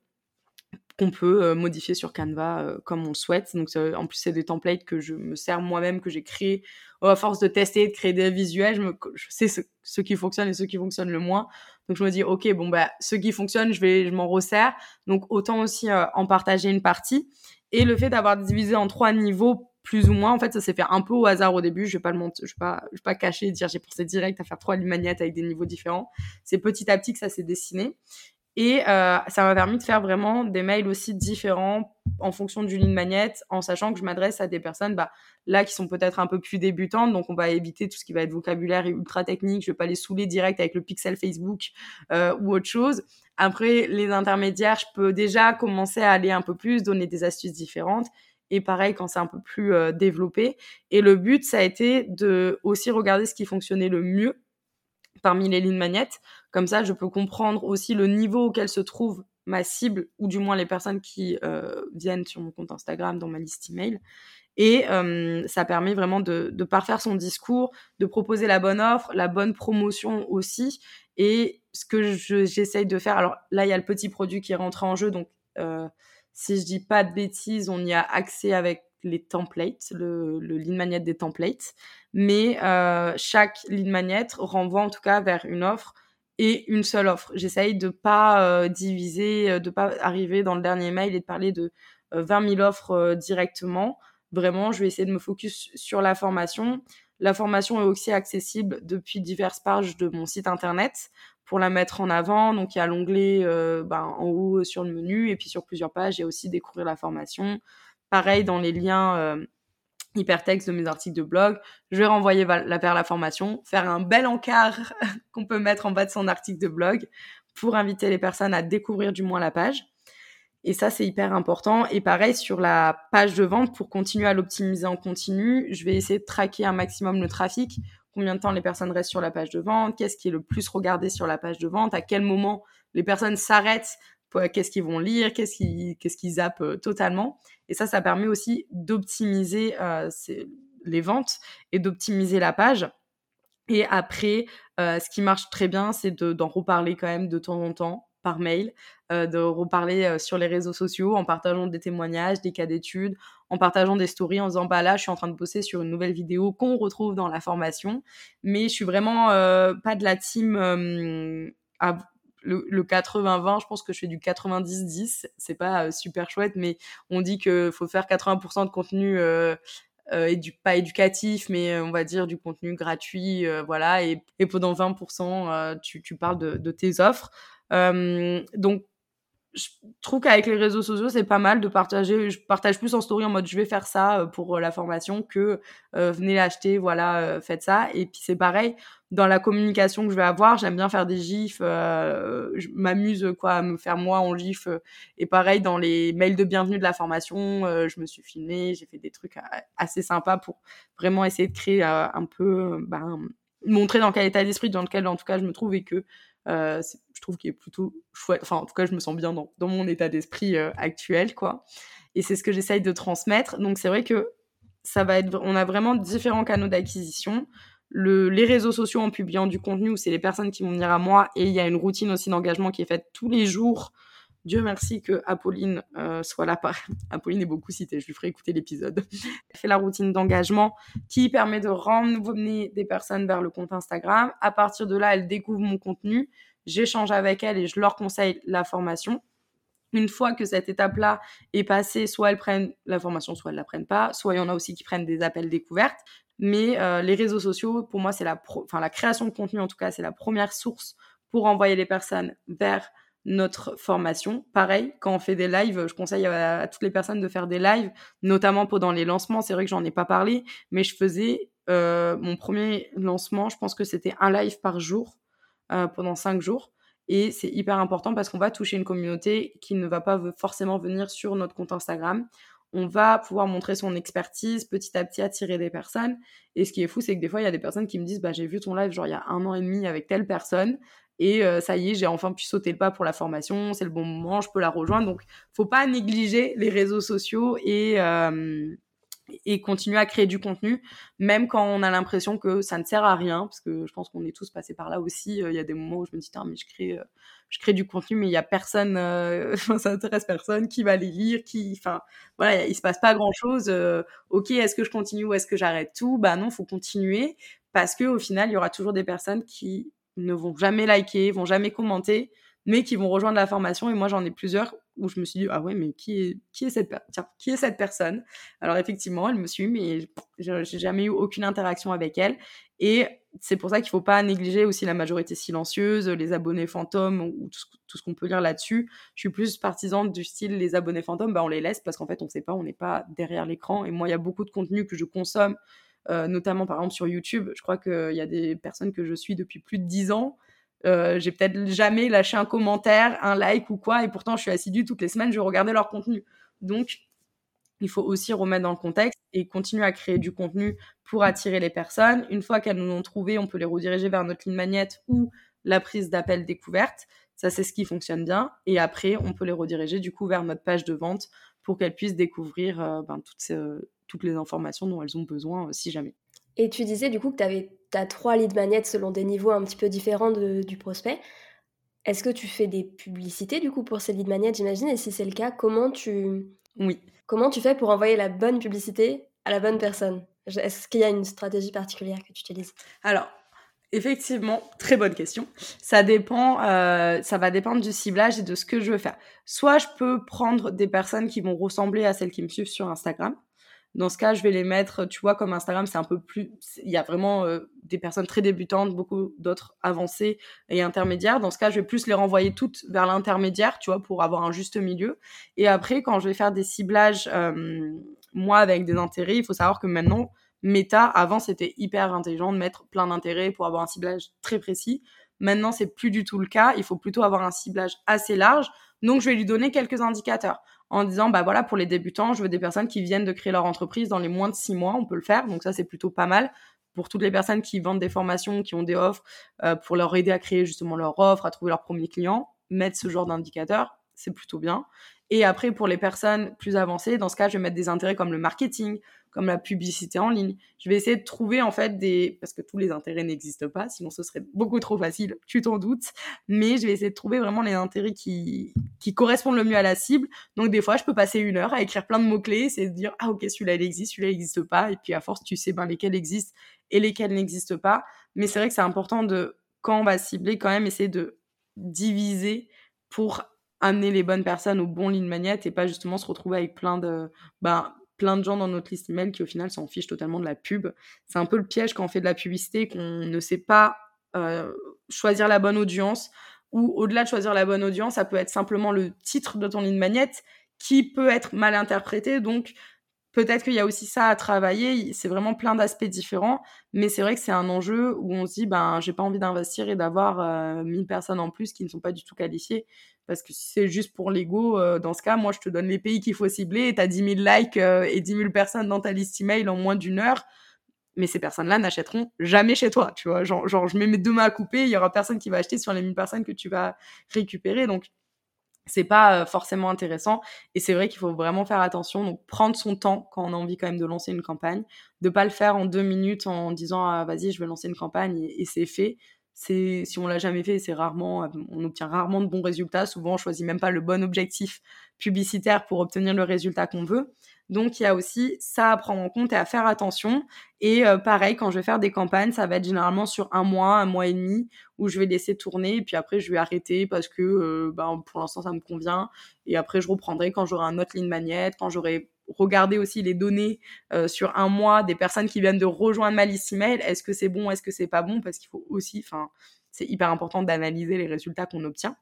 qu'on peut euh, modifier sur Canva euh, comme on le souhaite. Donc en plus c'est des templates que je me sers moi-même, que j'ai créé à force de tester, de créer des visuels. Je, sais ce, qui fonctionne et ce qui fonctionne le moins. Donc je me dis ok bon bah ce qui fonctionne je vais je m'en resserre. Donc autant aussi euh, en partager une partie. Et le fait d'avoir divisé en trois niveaux plus ou moins. En fait, ça s'est fait un peu au hasard au début. Je vais pas le monter, je vais pas, je vais pas cacher et dire j'ai pensé direct à faire trois magnettes avec des niveaux différents. C'est petit à petit que ça s'est dessiné. Et euh, ça m'a permis de faire vraiment des mails aussi différents en fonction d'une ligne magnète, en sachant que je m'adresse à des personnes bah, là qui sont peut-être un peu plus débutantes, donc on va éviter tout ce qui va être vocabulaire ultra technique. Je vais pas les saouler direct avec le pixel Facebook euh, ou autre chose. Après, les intermédiaires, je peux déjà commencer à aller un peu plus, donner des astuces différentes. Et pareil quand c'est un peu plus euh, développé. Et le but, ça a été de aussi regarder ce qui fonctionnait le mieux parmi les lignes magnettes. Comme ça, je peux comprendre aussi le niveau auquel se trouve ma cible, ou du moins les personnes qui euh, viennent sur mon compte Instagram, dans ma liste email. Et euh, ça permet vraiment de, parfaire son discours, de proposer la bonne offre, la bonne promotion aussi. Et ce que j'essaye de faire, alors là, il y a le petit produit qui est rentré en jeu, donc euh, si je dis pas de bêtises, on y a accès avec les templates, le, le lead magnet des templates, mais chaque lead magnet renvoie en tout cas vers une offre et une seule offre. J'essaye de pas euh, diviser, euh, de pas arriver dans le dernier mail et de parler de 20 euh, 000 offres euh, directement. Vraiment, je vais essayer de me focus sur la formation. La formation est aussi accessible depuis diverses pages de mon site internet pour la mettre en avant. Donc il y a l'onglet ben, en haut sur le menu et puis sur plusieurs pages, il y aussi découvrir la formation, Pareil dans les liens hypertextes de mes articles de blog, je vais renvoyer vers la formation, faire un bel encart qu'on peut mettre en bas de son article de blog pour inviter les personnes à découvrir du moins la page. Et ça, c'est hyper important. Et pareil, sur la page de vente, pour continuer à l'optimiser en continu, je vais essayer de traquer un maximum le trafic, combien de temps les personnes restent sur la page de vente, qu'est-ce qui est le plus regardé sur la page de vente, à quel moment les personnes s'arrêtent qu'est-ce qu'ils vont lire, qu'est-ce qu'ils qu'ils zappent euh, totalement. Et ça, ça permet aussi d'optimiser euh, les ventes et d'optimiser la page. Et après, euh, ce qui marche très bien, c'est d'en reparler quand même de temps en temps par mail, de reparler sur les réseaux sociaux en partageant des témoignages, des cas d'études, en partageant des stories, en disant bah là je suis en train de bosser sur une nouvelle vidéo qu'on retrouve dans la formation, mais je suis vraiment pas de la team à le, le 80-20, je pense que je fais du 90-10. C'est pas euh, super chouette, mais on dit que faut faire 80% de contenu euh, euh, édu pas éducatif, mais euh, on va dire du contenu gratuit, voilà. Et, et pendant 20%, tu, tu parles de, de tes offres. donc je trouve qu'avec les réseaux sociaux, c'est pas mal de partager. Je partage plus en story en mode je vais faire ça euh, pour euh, la formation que euh, venez l'acheter, voilà, faites ça. Et puis c'est pareil dans la communication que je vais avoir. J'aime bien faire des gifs. Je m'amuse quoi à me faire moi en gif. Et pareil dans les mails de bienvenue de la formation, je me suis filmée, j'ai fait des trucs assez sympas pour vraiment essayer de créer un peu, ben, montrer dans quel état d'esprit dans lequel en tout cas je me trouve et que euh, je trouve qu'il est plutôt chouette. Enfin, en tout cas, je me sens bien dans, mon état d'esprit euh, actuel, quoi. Et c'est ce que j'essaye de transmettre. Donc, c'est vrai que ça va être, on a vraiment différents canaux d'acquisition. le, les réseaux sociaux en publiant du contenu c'est les personnes qui vont venir à moi et il y a une routine aussi d'engagement qui est faite tous les jours. Dieu merci que Apolline euh, soit là. Apolline est beaucoup citée, je lui ferai écouter l'épisode. Elle fait la routine d'engagement qui permet de ramener des personnes vers le compte Instagram. À partir de là, elle découvre mon contenu, j'échange avec elle et je leur conseille la formation. Une fois que cette étape-là est passée, soit elles prennent la formation, soit elles la prennent pas, soit il y en a aussi qui prennent des appels découvertes. Mais euh, les réseaux sociaux, pour moi, c'est la, enfin la création de contenu en tout cas, c'est la première source pour envoyer les personnes vers notre formation. Pareil, quand on fait des lives, je conseille à, toutes les personnes de faire des lives, notamment pendant les lancements. C'est vrai que j'en ai pas parlé, mais je faisais euh, mon premier lancement, je pense que c'était un live par jour euh, pendant cinq jours. Et c'est hyper important parce qu'on va toucher une communauté qui ne va pas forcément venir sur notre compte Instagram on va pouvoir montrer son expertise, petit à petit attirer des personnes. Et ce qui est fou, c'est que des fois, il y a des personnes qui me disent, bah, j'ai vu ton live genre il y a un an et demi avec telle personne. Et euh, ça y est, j'ai enfin pu sauter le pas pour la formation, c'est le bon moment, je peux la rejoindre. Donc, faut pas négliger les réseaux sociaux et, euh, et continuer à créer du contenu, même quand on a l'impression que ça ne sert à rien, parce que je pense qu'on est tous passés par là aussi. Euh, il y a des moments où je me dis, mais je crée, euh, je crée du contenu, mais il y a personne, euh, ça intéresse personne, qui va les lire, qui, enfin, voilà, il se passe pas grand chose. ok, est-ce que je continue ou est-ce que j'arrête tout? Bah non, faut continuer, parce que au final, il y aura toujours des personnes qui ne vont jamais liker, vont jamais commenter, mais qui vont rejoindre la formation. Et moi, j'en ai plusieurs où je me suis dit, ah ouais, mais qui est, qui est, cette, qui est cette personne? Alors, effectivement, elle me suit, mais j'ai jamais eu aucune interaction avec elle. Et c'est pour ça qu'il faut pas négliger aussi la majorité silencieuse, les abonnés fantômes ou tout ce, qu'on peut lire là-dessus. Je suis plus partisane du style les abonnés fantômes, bah on les laisse parce qu'en fait, on sait pas, on n'est pas derrière l'écran. Et moi, il y a beaucoup de contenu que je consomme, euh, notamment par exemple sur YouTube. Je crois qu'il y a des personnes que je suis depuis plus de 10 ans euh, j'ai peut-être jamais lâché un commentaire, un like ou quoi, et pourtant je suis assidue toutes les semaines, je regardais leur contenu. Donc, il faut aussi remettre dans le contexte et continuer à créer du contenu pour attirer les personnes. Une fois qu'elles nous ont trouvé, on peut les rediriger vers notre ligne magnète ou la prise d'appel découverte. Ça, c'est ce qui fonctionne bien. Et après, on peut les rediriger du coup vers notre page de vente pour qu'elles puissent découvrir euh, ben, toutes, les informations dont elles ont besoin euh, si jamais. Et tu disais du coup que tu avais as trois lead magnets selon des niveaux un petit peu différents du prospect. Est-ce que tu fais des publicités du coup pour ces lead magnets, j'imagine? Et si c'est le cas, comment tu oui. comment tu fais pour envoyer la bonne publicité à la bonne personne? Est-ce qu'il y a une stratégie particulière que tu utilises? Alors, Effectivement, très bonne question. Ça dépend, euh, ça va dépendre du ciblage et de ce que je veux faire. Soit je peux prendre des personnes qui vont ressembler à celles qui me suivent sur Instagram. Dans ce cas, je vais les mettre, tu vois, comme Instagram, c'est un peu plus. Il y a vraiment euh, des personnes très débutantes, beaucoup d'autres avancées et intermédiaires. Dans ce cas, je vais plus les renvoyer toutes vers l'intermédiaire, tu vois, pour avoir un juste milieu. Et après, quand je vais faire des ciblages, euh, moi, avec des intérêts, il faut savoir que maintenant, Meta, avant, c'était hyper intelligent de mettre plein d'intérêts pour avoir un ciblage très précis. Maintenant, c'est plus du tout le cas. Il faut plutôt avoir un ciblage assez large. Donc, je vais lui donner quelques indicateurs en disant bah voilà pour les débutants, je veux des personnes qui viennent de créer leur entreprise dans les moins de six mois, on peut le faire. Donc ça c'est plutôt pas mal pour toutes les personnes qui vendent des formations, qui ont des offres, euh, pour leur aider à créer justement leur offre, à trouver leurs premiers clients, mettre ce genre d'indicateur, c'est plutôt bien. Et après, pour les personnes plus avancées, dans ce cas, je vais mettre des intérêts comme le marketing, comme la publicité en ligne. Je vais essayer de trouver en fait des parce que tous les intérêts n'existent pas, sinon ce serait beaucoup trop facile, tu t'en doutes. Mais je vais essayer de trouver vraiment les intérêts qui qui correspondent le mieux à la cible. Donc des fois, je peux passer une heure à écrire plein de mots clés, c'est de dire ah ok celui-là il existe, celui-là il n'existe pas, et puis à force tu sais ben lesquels existent et lesquels n'existent pas. Mais c'est vrai que c'est important de quand on va cibler quand même essayer de diviser pour amener les bonnes personnes au bon ligne magnète et pas justement se retrouver avec plein de ben plein de gens dans notre liste email qui au final s'en fichent totalement de la pub. C'est un peu le piège quand on fait de la publicité, qu'on ne sait pas euh, choisir la bonne audience, ou au-delà de choisir la bonne audience, ça peut être simplement le titre de ton ligne magnète qui peut être mal interprété. Donc peut-être qu'il y a aussi ça à travailler. C'est vraiment plein d'aspects différents, mais c'est vrai que c'est un enjeu où on se dit ben j'ai pas envie d'investir et d'avoir euh, 1000 personnes en plus qui ne sont pas du tout qualifiées. Parce que si c'est juste pour l'ego, euh, dans ce cas, moi, je te donne les pays qu'il faut cibler, tu as 10 000 likes euh, et 10 000 personnes dans ta liste email en moins d'une heure. Mais ces personnes-là n'achèteront jamais chez toi, tu vois. Genre, genre, je mets mes deux mains à couper, il y aura personne qui va acheter sur les 1000 personnes que tu vas récupérer. Donc, c'est pas forcément intéressant et c'est vrai qu'il faut vraiment faire attention donc prendre son temps quand on a envie quand même de lancer une campagne de pas le faire en deux minutes en disant ah, vas-y je vais lancer une campagne et, c'est fait c'est si on l'a jamais fait c'est rarement on obtient rarement de bons résultats souvent on choisit même pas le bon objectif publicitaire pour obtenir le résultat qu'on veut donc il y a aussi ça à prendre en compte et à faire attention. Et euh, pareil, quand je vais faire des campagnes, ça va être généralement sur un mois, un mois et demi, où je vais laisser tourner, et puis après je vais arrêter parce que euh, ben, pour l'instant ça me convient. Et après je reprendrai quand j'aurai un autre ligne magnète, quand j'aurai regardé aussi les données euh, sur un mois des personnes qui viennent de rejoindre ma liste email. Est-ce que c'est bon, est-ce que c'est pas bon? Parce qu'il faut aussi, enfin, c'est hyper important d'analyser les résultats qu'on obtient.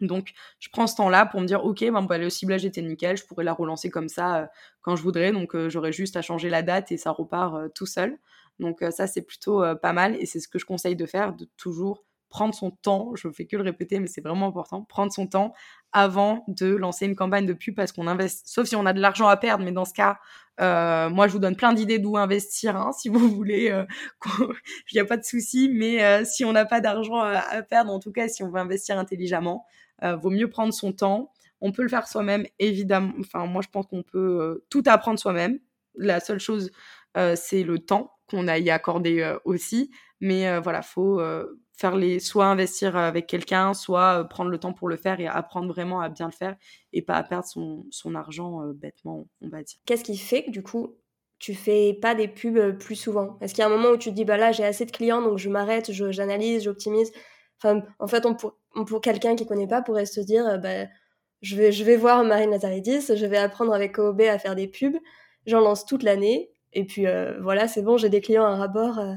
Donc, je prends ce temps-là pour me dire, ok, ben, bah, le ciblage était nickel, je pourrais la relancer comme ça euh, quand je voudrais. Donc, euh, j'aurais juste à changer la date et ça repart tout seul. Donc, ça, c'est plutôt pas mal et c'est ce que je conseille de faire, de toujours prendre son temps. Je fais que le répéter, mais c'est vraiment important. Prendre son temps avant de lancer une campagne de pub parce qu'on investit, sauf si on a de l'argent à perdre, mais dans ce cas, moi, je vous donne plein d'idées d'où investir, hein, si vous voulez. Il n'y a pas de souci, mais si on n'a pas d'argent à, perdre, en tout cas, si on veut investir intelligemment, euh, vaut mieux prendre son temps. On peut le faire soi-même, évidemment. Enfin, moi, je pense qu'on peut euh, tout apprendre soi-même. La seule chose, euh, c'est le temps qu'on a y accordé aussi. Mais voilà, faut faire les soit investir avec quelqu'un, soit prendre le temps pour le faire et apprendre vraiment à bien le faire et pas à perdre son, son argent bêtement, on va dire. Qu'est-ce qui fait que du coup tu fais pas des pubs plus souvent? Est-ce qu'il y a un moment où tu te dis bah là j'ai assez de clients donc je m'arrête, j'analyse, j'optimise? En fait, pour, pour quelqu'un qui connaît pas pourrait se dire, euh, bah, je vais, je vais voir Marine Lazaridis, je vais apprendre avec OOB à faire des pubs, j'en lance toute l'année, et puis euh, voilà, c'est bon, j'ai des clients à. Euh.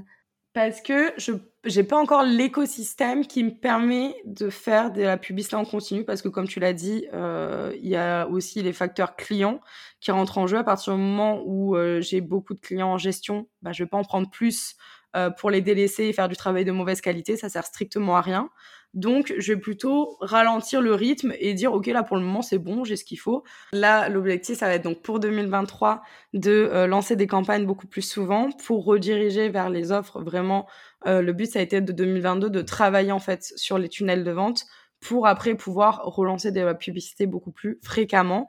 Parce que je n'ai pas encore l'écosystème qui me permet de faire de la publicité en continu, parce que comme tu l'as dit, il y a aussi les facteurs clients qui rentrent en jeu. À partir du moment où j'ai beaucoup de clients en gestion, bah, je vais pas en prendre plus euh, pour les délaisser et faire du travail de mauvaise qualité, ça sert strictement à rien. Donc, je vais plutôt ralentir le rythme et dire, OK, là, pour le moment, c'est bon, j'ai ce qu'il faut. Là, l'objectif, ça va être donc pour 2023 de euh, lancer des campagnes beaucoup plus souvent pour rediriger vers les offres. Vraiment, euh, le but, ça a été de 2022 de travailler, en fait, sur les tunnels de vente pour après pouvoir relancer des publicités beaucoup plus fréquemment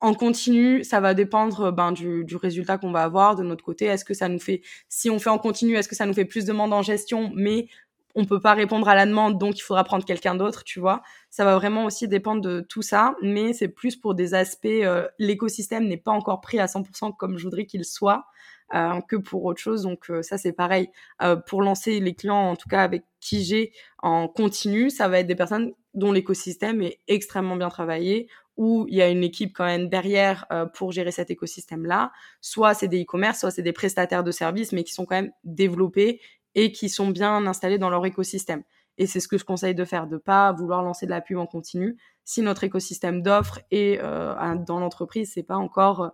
en continu, ça va dépendre ben, du, résultat qu'on va avoir de notre côté. Est-ce que ça nous fait, si on fait en continu, est-ce que ça nous fait plus de demandes en gestion, mais on peut pas répondre à la demande, donc il faudra prendre quelqu'un d'autre, tu vois. Ça va vraiment aussi dépendre de tout ça, mais c'est plus pour des aspects, euh, l'écosystème n'est pas encore pris à 100% comme je voudrais qu'il soit, euh, que pour autre chose. Donc euh, ça c'est pareil. pour lancer les clients, en tout cas avec qui j'ai en continu, ça va être des personnes dont l'écosystème est extrêmement bien travaillé, où il y a une équipe quand même derrière euh, pour gérer cet écosystème-là. Soit c'est des e-commerce, soit c'est des prestataires de services, mais qui sont quand même développés et qui sont bien installés dans leur écosystème. Et c'est ce que je conseille de faire, de pas vouloir lancer de la pub en continu. Si notre écosystème d'offres est euh, dans l'entreprise, c'est pas encore euh,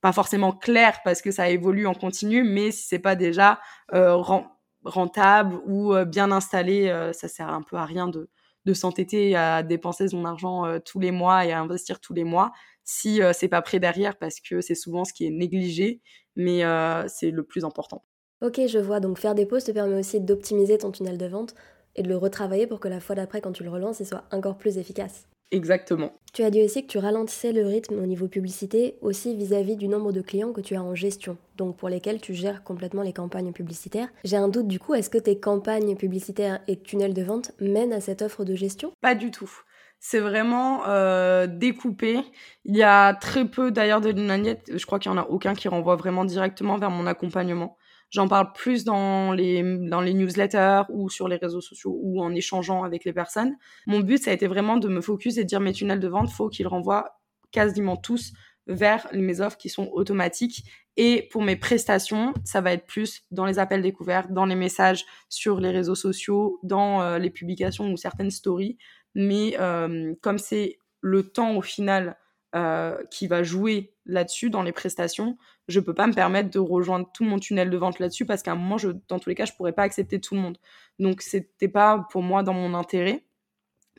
pas forcément clair parce que ça évolue en continu, mais si c'est pas déjà rentable ou bien installé, ça sert un peu à rien de, de s'entêter à dépenser son argent euh, tous les mois et à investir tous les mois si euh, c'est pas prêt derrière parce que c'est souvent ce qui est négligé, mais euh, c'est le plus important. Ok, je vois. Donc faire des pauses te permet aussi d'optimiser ton tunnel de vente et de le retravailler pour que la fois d'après, quand tu le relances, il soit encore plus efficace. Exactement. Tu as dit aussi que tu ralentissais le rythme au niveau publicité, aussi vis-à-vis du nombre de clients que tu as en gestion, donc pour lesquels tu gères complètement les campagnes publicitaires. J'ai un doute du coup, est-ce que tes campagnes publicitaires et tunnels de vente mènent à cette offre de gestion? Pas du tout. C'est vraiment euh, découpé. Il y a très peu d'ailleurs de lignes Je crois qu'il n'y en a aucun qui renvoie vraiment directement vers mon accompagnement. J'en parle plus dans les, dans les newsletters ou sur les réseaux sociaux ou en échangeant avec les personnes. Mon but, ça a été vraiment de me focus et de dire mes tunnels de vente, faut qu'ils renvoient quasiment tous vers mes offres qui sont automatiques. Et pour mes prestations, ça va être plus dans les appels découverts, dans les messages sur les réseaux sociaux, dans euh, les publications ou certaines stories. Mais euh, comme c'est le temps au final euh, qui va jouer là-dessus dans les prestations, je peux pas me permettre de rejoindre tout mon tunnel de vente là-dessus parce qu'à un moment, je, dans tous les cas, je pourrais pas accepter tout le monde. Donc, c'était pas pour moi dans mon intérêt.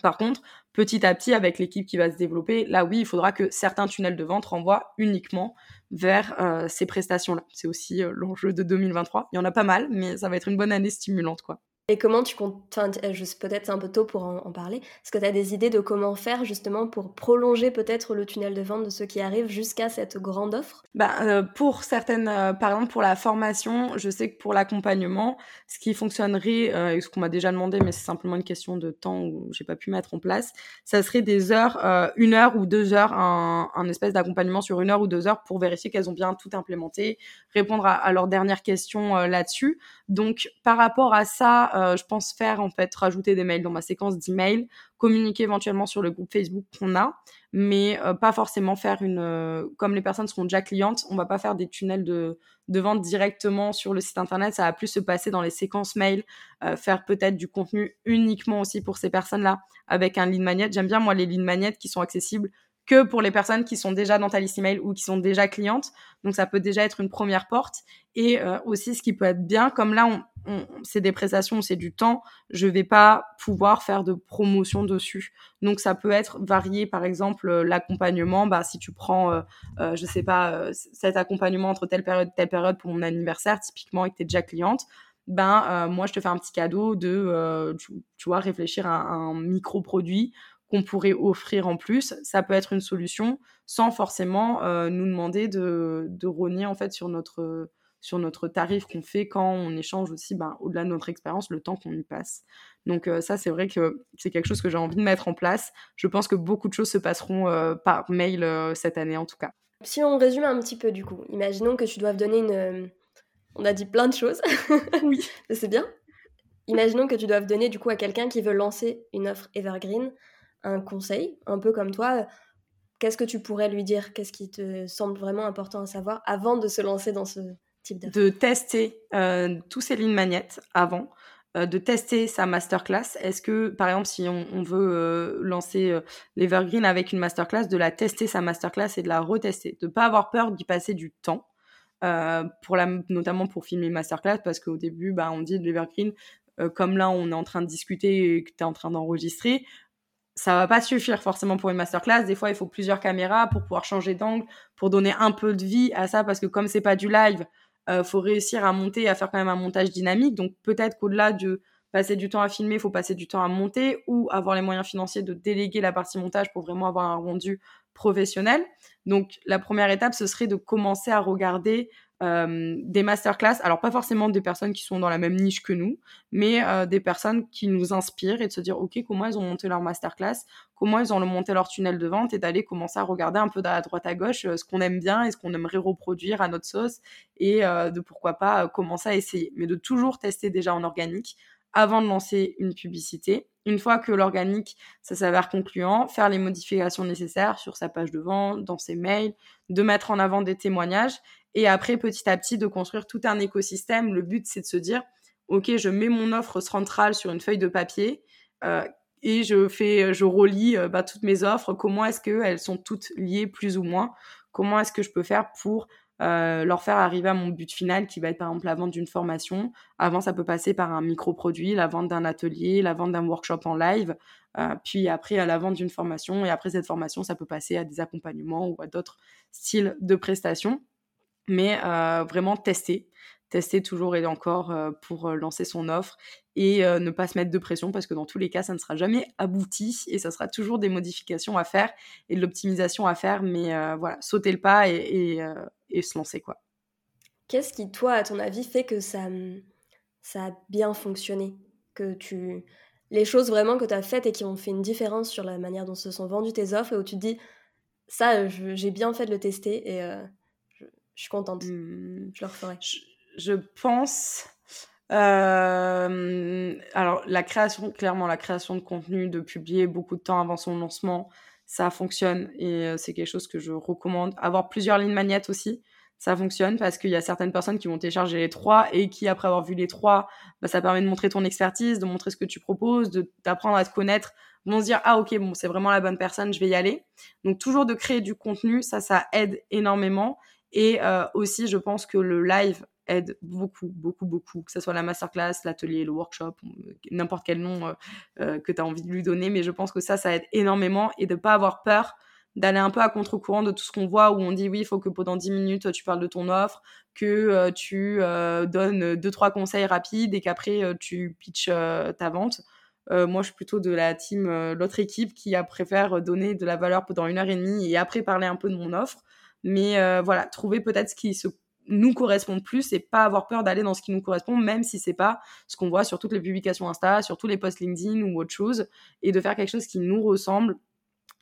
Par contre, petit à petit, avec l'équipe qui va se développer, là oui, il faudra que certains tunnels de vente renvoient uniquement vers euh, ces prestations-là. C'est aussi euh, l'enjeu de 2023. Il y en a pas mal, mais ça va être une bonne année stimulante, quoi. Et comment tu comptes, enfin, euh, peut-être un peu tôt pour en, parler, est-ce que tu as des idées de comment faire justement pour prolonger peut-être le tunnel de vente de ceux qui arrivent jusqu'à cette grande offre? Bah, euh, Pour certaines, euh, par exemple pour la formation, je sais que pour l'accompagnement, ce qui fonctionnerait, et ce qu'on m'a déjà demandé, mais c'est simplement une question de temps où j'ai pas pu mettre en place, ça serait des heures, une heure ou deux heures, un, un espèce d'accompagnement sur une heure ou deux heures pour vérifier qu'elles ont bien tout implémenté, répondre à, à leurs dernières questions là-dessus. Donc par rapport à ça, euh, je pense faire en fait rajouter des mails dans ma séquence d'emails, communiquer éventuellement sur le groupe Facebook qu'on a, mais euh, pas forcément faire une euh, comme les personnes seront déjà clientes, on va pas faire des tunnels de, de vente directement sur le site internet, ça va plus se passer dans les séquences mails, faire peut-être du contenu uniquement aussi pour ces personnes-là avec un lead magnet. J'aime bien moi les lead magnets qui sont accessibles que pour les personnes qui sont déjà dans ta liste email ou qui sont déjà clientes. Donc ça peut déjà être une première porte. Et aussi ce qui peut être bien, comme là c'est des prestations, c'est du temps, je vais pas pouvoir faire de promotion dessus. Donc ça peut être varié, par exemple euh, l'accompagnement. Bah si tu prends, euh, euh, je sais pas, cet accompagnement entre telle période telle période pour mon anniversaire, typiquement, et que t'es déjà cliente, ben moi je te fais un petit cadeau de, tu, vois, réfléchir à, un micro produit qu'on pourrait offrir en plus. Ça peut être une solution sans forcément nous demander de, de rogner en fait sur notre sur notre tarif qu'on fait quand on échange aussi, ben, au-delà de notre expérience, le temps qu'on y passe. Donc euh, ça, c'est vrai que c'est quelque chose que j'ai envie de mettre en place. Je pense que beaucoup de choses se passeront euh, par mail euh, cette année en tout cas. Si on résume un petit peu du coup, imaginons que tu doives donner une... On a dit plein de choses. oui. c'est bien. Imaginons que tu doives donner du coup à quelqu'un qui veut lancer une offre evergreen un conseil, un peu comme toi. Qu'est-ce que tu pourrais lui dire? Qu'est-ce qui te semble vraiment important à savoir avant de se lancer dans ce, de tester euh, tous ces lignes magnettes avant, euh, de tester sa masterclass. Est-ce que, par exemple, si on, veut euh, lancer l'Evergreen avec une masterclass, de la tester sa masterclass et de la retester, de pas avoir peur d'y passer du temps. pour la, notamment pour filmer une masterclass, parce qu'au début, bah, on dit de l'Evergreen, comme là, on est en train de discuter et que tu es en train d'enregistrer, ça va pas suffire forcément pour une masterclass. Des fois, il faut plusieurs caméras pour pouvoir changer d'angle, pour donner un peu de vie à ça, parce que comme c'est pas du live, euh, faut réussir à monter, à faire quand même un montage dynamique. Donc peut-être qu'au-delà de passer du temps à filmer, il faut passer du temps à monter ou avoir les moyens financiers de déléguer la partie montage pour vraiment avoir un rendu professionnel. Donc la première étape, ce serait de commencer à regarder euh, des masterclass, alors pas forcément des personnes qui sont dans la même niche que nous, mais euh, des personnes qui nous inspirent et de se dire, OK, comment elles ont monté leur masterclass, comment elles ont monté leur tunnel de vente et d'aller commencer à regarder un peu à droite à gauche euh, ce qu'on aime bien et ce qu'on aimerait reproduire à notre sauce et de pourquoi pas commencer à essayer. Mais de toujours tester déjà en organique avant de lancer une publicité. Une fois que l'organique, ça s'avère concluant, faire les modifications nécessaires sur sa page de vente, dans ses mails, de mettre en avant des témoignages et après, petit à petit, de construire tout un écosystème. Le but, c'est de se dire, OK, je mets mon offre centrale sur une feuille de papier euh, et je fais, je relis euh, bah, toutes mes offres. Comment est-ce qu'elles sont toutes liées plus ou moins? Comment est-ce que je peux faire pour euh, leur faire arriver à mon but final qui va être par exemple la vente d'une formation. Avant, ça peut passer par un micro-produit, la vente d'un atelier, la vente d'un workshop en live, euh, puis après à la vente d'une formation. Et après cette formation, ça peut passer à des accompagnements ou à d'autres styles de prestations mais euh, vraiment tester, tester toujours et encore pour lancer son offre et ne pas se mettre de pression parce que dans tous les cas, ça ne sera jamais abouti et ça sera toujours des modifications à faire et de l'optimisation à faire, mais voilà, sauter le pas et, se lancer quoi. Qu'est-ce qui, toi, à ton avis, fait que ça, ça a bien fonctionné? Que tu. Les choses vraiment que tu as faites et qui ont fait une différence sur la manière dont se sont vendues tes offres et où tu te dis, ça, j'ai bien fait de le tester et je suis contente. Mmh. Je le referai. Je, pense. Euh, alors, la création, clairement, la création de contenu, de publier beaucoup de temps avant son lancement, ça fonctionne et euh, c'est quelque chose que je recommande. Avoir plusieurs lignes magnettes aussi, ça fonctionne parce qu'il y a certaines personnes qui vont télécharger les trois et qui, après avoir vu les trois, bah, ça permet de montrer ton expertise, de montrer ce que tu proposes, d'apprendre à te connaître, vont se dire ah ok bon c'est vraiment la bonne personne, je vais y aller. Donc toujours de créer du contenu, ça ça aide énormément et euh, aussi, je pense que le live aide beaucoup, beaucoup, beaucoup, que ce soit la masterclass, l'atelier, le workshop, n'importe quel nom euh, euh, que tu as envie de lui donner. Mais je pense que ça, ça aide énormément et de ne pas avoir peur d'aller un peu à contre-courant de tout ce qu'on voit, où on dit oui, il faut que pendant 10 minutes, tu parles de ton offre, que euh, tu euh, donnes deux, trois conseils rapides et qu'après, euh, tu pitches ta vente. moi, je suis plutôt de la team, l'autre équipe qui a préfère donner de la valeur pendant une heure et demie et après parler un peu de mon offre. Mais voilà, trouver peut-être ce qui se nous correspond plus et pas avoir peur d'aller dans ce qui nous correspond, même si c'est pas ce qu'on voit sur toutes les publications Insta, sur tous les posts LinkedIn ou autre chose, et de faire quelque chose qui nous ressemble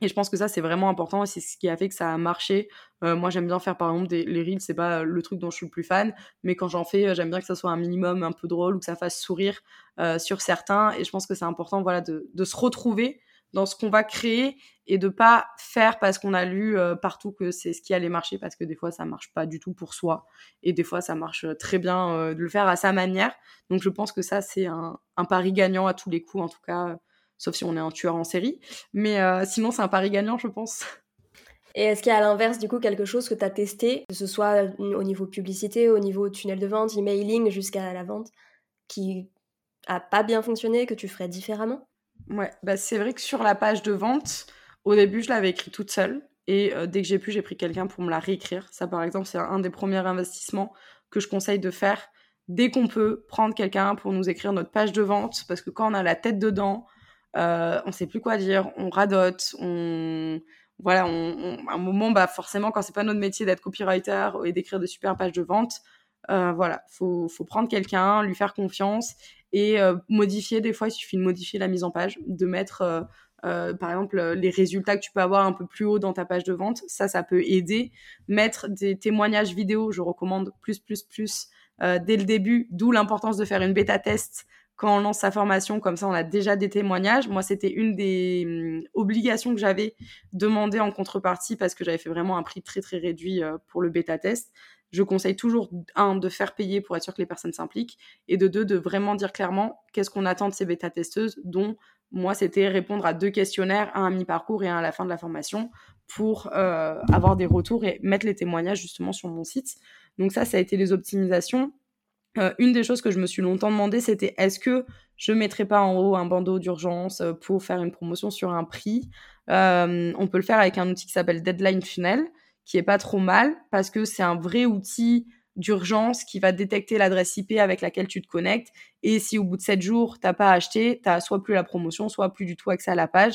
et je pense que ça, c'est vraiment important. C'est ce qui a fait que ça a marché. Euh, moi, j'aime bien faire, par exemple, des, les reels. C'est pas le truc dont je suis le plus fan. Mais quand j'en fais, euh, j'aime bien que ça soit un minimum un peu drôle ou que ça fasse sourire euh, sur certains. Et je pense que c'est important, voilà, de, se retrouver dans ce qu'on va créer et de pas faire parce qu'on a lu partout que c'est ce qui allait marcher parce que des fois ça marche pas du tout pour soi et des fois ça marche très bien de le faire à sa manière donc je pense que ça c'est un, pari gagnant à tous les coups en tout cas sauf si on est un tueur en série. Mais euh, sinon, c'est un pari gagnant, je pense. Et est-ce qu'il y a à l'inverse, du coup, quelque chose que tu as testé, que ce soit au niveau publicité, au niveau tunnel de vente, emailing, jusqu'à la vente, qui a pas bien fonctionné, que tu ferais différemment? Ouais, bah c'est vrai que sur la page de vente, au début, je l'avais écrit toute seule. Et euh, dès que j'ai pu, j'ai pris quelqu'un pour me la réécrire. Ça, par exemple, c'est un des premiers investissements que je conseille de faire dès qu'on peut prendre quelqu'un pour nous écrire notre page de vente. Parce que quand on a la tête dedans, euh, on sait plus quoi dire, on radote, on voilà, à un moment, bah forcément, quand c'est pas notre métier d'être copywriter et d'écrire des super pages de vente, euh, voilà, faut, faut prendre quelqu'un, lui faire confiance et euh, modifier. Des fois, il suffit de modifier la mise en page, de mettre, euh, euh, par exemple, les résultats que tu peux avoir un peu plus haut dans ta page de vente. Ça, ça peut aider. Mettre des témoignages vidéo, je recommande plus, plus, plus dès le début. D'où l'importance de faire une bêta test quand on lance sa formation, comme ça on a déjà des témoignages. Moi, c'était une des hum, obligations que j'avais demandé en contrepartie parce que j'avais fait vraiment un prix très très réduit euh, pour le bêta test. Je conseille toujours, un, de faire payer pour être sûr que les personnes s'impliquent, et de deux, de vraiment dire clairement qu'est-ce qu'on attend de ces bêta testeuses, dont moi, c'était répondre à deux questionnaires, un à mi-parcours et un à la fin de la formation, pour euh, avoir des retours et mettre les témoignages justement sur mon site. Donc ça, ça a été les optimisations. Euh, une des choses que je me suis longtemps demandé, c'était est-ce que je mettrais pas en haut un bandeau d'urgence euh, pour faire une promotion sur un prix? On peut le faire avec un outil qui s'appelle Deadline Funnel, qui est pas trop mal parce que c'est un vrai outil d'urgence qui va détecter l'adresse IP avec laquelle tu te connectes. Et si au bout de 7 jours, t'as pas acheté, tu soit plus la promotion, soit plus du tout accès à la page.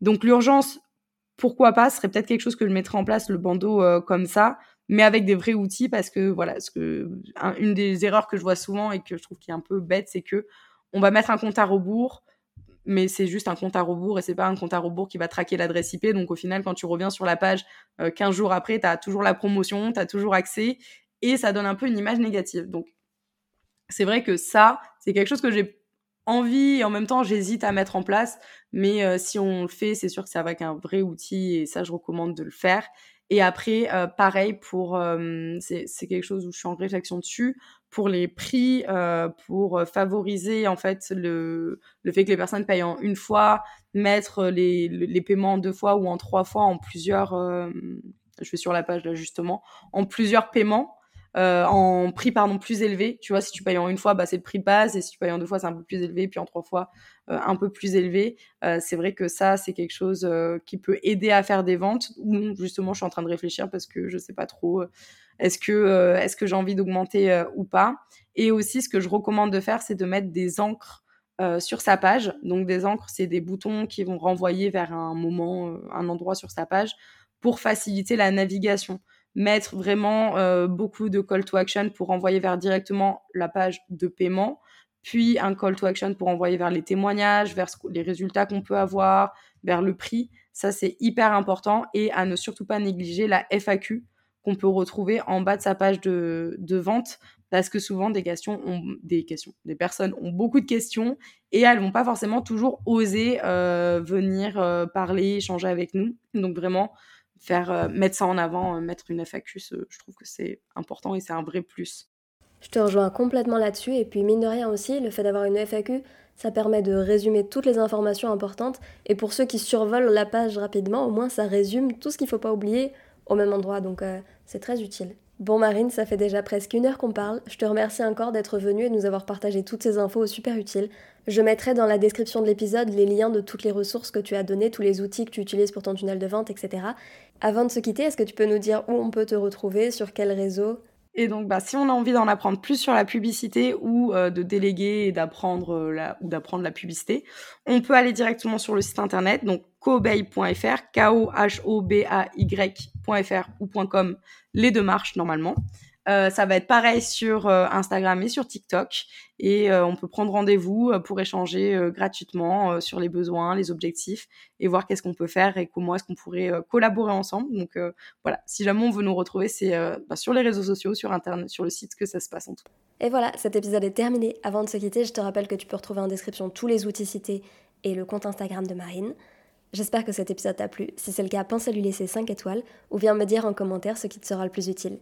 Donc l'urgence, pourquoi pas, serait peut-être quelque chose que je mettrais en place, le bandeau comme ça mais avec des vrais outils parce que voilà, une des erreurs que je vois souvent et que je trouve qui est un peu bête, c'est que on va mettre un compte à rebours, mais c'est juste un compte à rebours et c'est pas un compte à rebours qui va traquer l'adresse IP. Donc au final, quand tu reviens sur la page 15 euh, jours après, tu as toujours la promotion, tu as toujours accès et ça donne un peu une image négative. Donc c'est vrai que ça, c'est quelque chose que j'ai envie et en même temps j'hésite à mettre en place mais euh, si on le fait c'est sûr que c'est avec un vrai outil et ça je recommande de le faire et après, euh, pareil pour, euh, c'est quelque chose où je suis en réflexion dessus, pour les prix, euh, pour favoriser en fait le, le fait que les personnes payent en une fois, mettre les, les paiements en deux fois ou en trois fois, en plusieurs, je vais sur la page là justement, en plusieurs paiements. Euh, en prix pardon plus élevé. Tu vois, si tu payes en une fois, bah, c'est le prix base, et si tu payes en deux fois, c'est un peu plus élevé, puis en trois fois, euh, un peu plus élevé. Euh, c'est vrai que ça, c'est quelque chose qui peut aider à faire des ventes. Ou justement, je suis en train de réfléchir parce que je sais pas trop. est-ce que j'ai envie d'augmenter ou pas Et aussi, ce que je recommande de faire, c'est de mettre des encres sur sa page. Donc des encres, c'est des boutons qui vont renvoyer vers un moment, un endroit sur sa page pour faciliter la navigation mettre vraiment euh, beaucoup de call to action pour envoyer vers directement la page de paiement, puis un call to action pour envoyer vers les témoignages, vers les résultats qu'on peut avoir, vers le prix. Ça, c'est hyper important et à ne surtout pas négliger la FAQ qu'on peut retrouver en bas de sa page de, vente parce que souvent des questions ont des questions des personnes ont beaucoup de questions et elles vont pas forcément toujours oser euh, venir euh, parler échanger avec nous donc vraiment faire euh, mettre ça en avant, euh, mettre une FAQ, je trouve que c'est important et c'est un vrai plus. Je te rejoins complètement là-dessus et puis mine de rien aussi, le fait d'avoir une FAQ, ça permet de résumer toutes les informations importantes et pour ceux qui survolent la page rapidement, au moins ça résume tout ce qu'il ne faut pas oublier au même endroit, donc euh, c'est très utile. Bon Marine, ça fait déjà presque une heure qu'on parle. Je te remercie encore d'être venue et de nous avoir partagé toutes ces infos super utiles. Je mettrai dans la description de l'épisode les liens de toutes les ressources que tu as données, tous les outils que tu utilises pour ton tunnel de vente, etc. Avant de se quitter, est-ce que tu peux nous dire où on peut te retrouver, sur quel réseau? Et donc, bah, si on a envie d'en apprendre plus sur la publicité ou euh, de déléguer et d'apprendre euh, la, ou d'apprendre la publicité, on peut aller directement sur le site internet, donc kobeil.fr, K-O-H-O-B-A-Y.fr ou .com, les deux marches normalement. Euh, ça va être pareil sur euh, Instagram et sur TikTok. Et euh, on peut prendre rendez-vous pour échanger gratuitement sur les besoins, les objectifs et voir qu'est-ce qu'on peut faire et comment est-ce qu'on pourrait collaborer ensemble. Donc voilà, si jamais on veut nous retrouver, c'est bah, sur les réseaux sociaux, sur Internet, sur le site que ça se passe en tout. Et voilà, cet épisode est terminé. Avant de se quitter, je te rappelle que tu peux retrouver en description tous les outils cités et le compte Instagram de Marine. J'espère que cet épisode t'a plu. Si c'est le cas, pense à lui laisser 5 étoiles ou viens me dire en commentaire ce qui te sera le plus utile.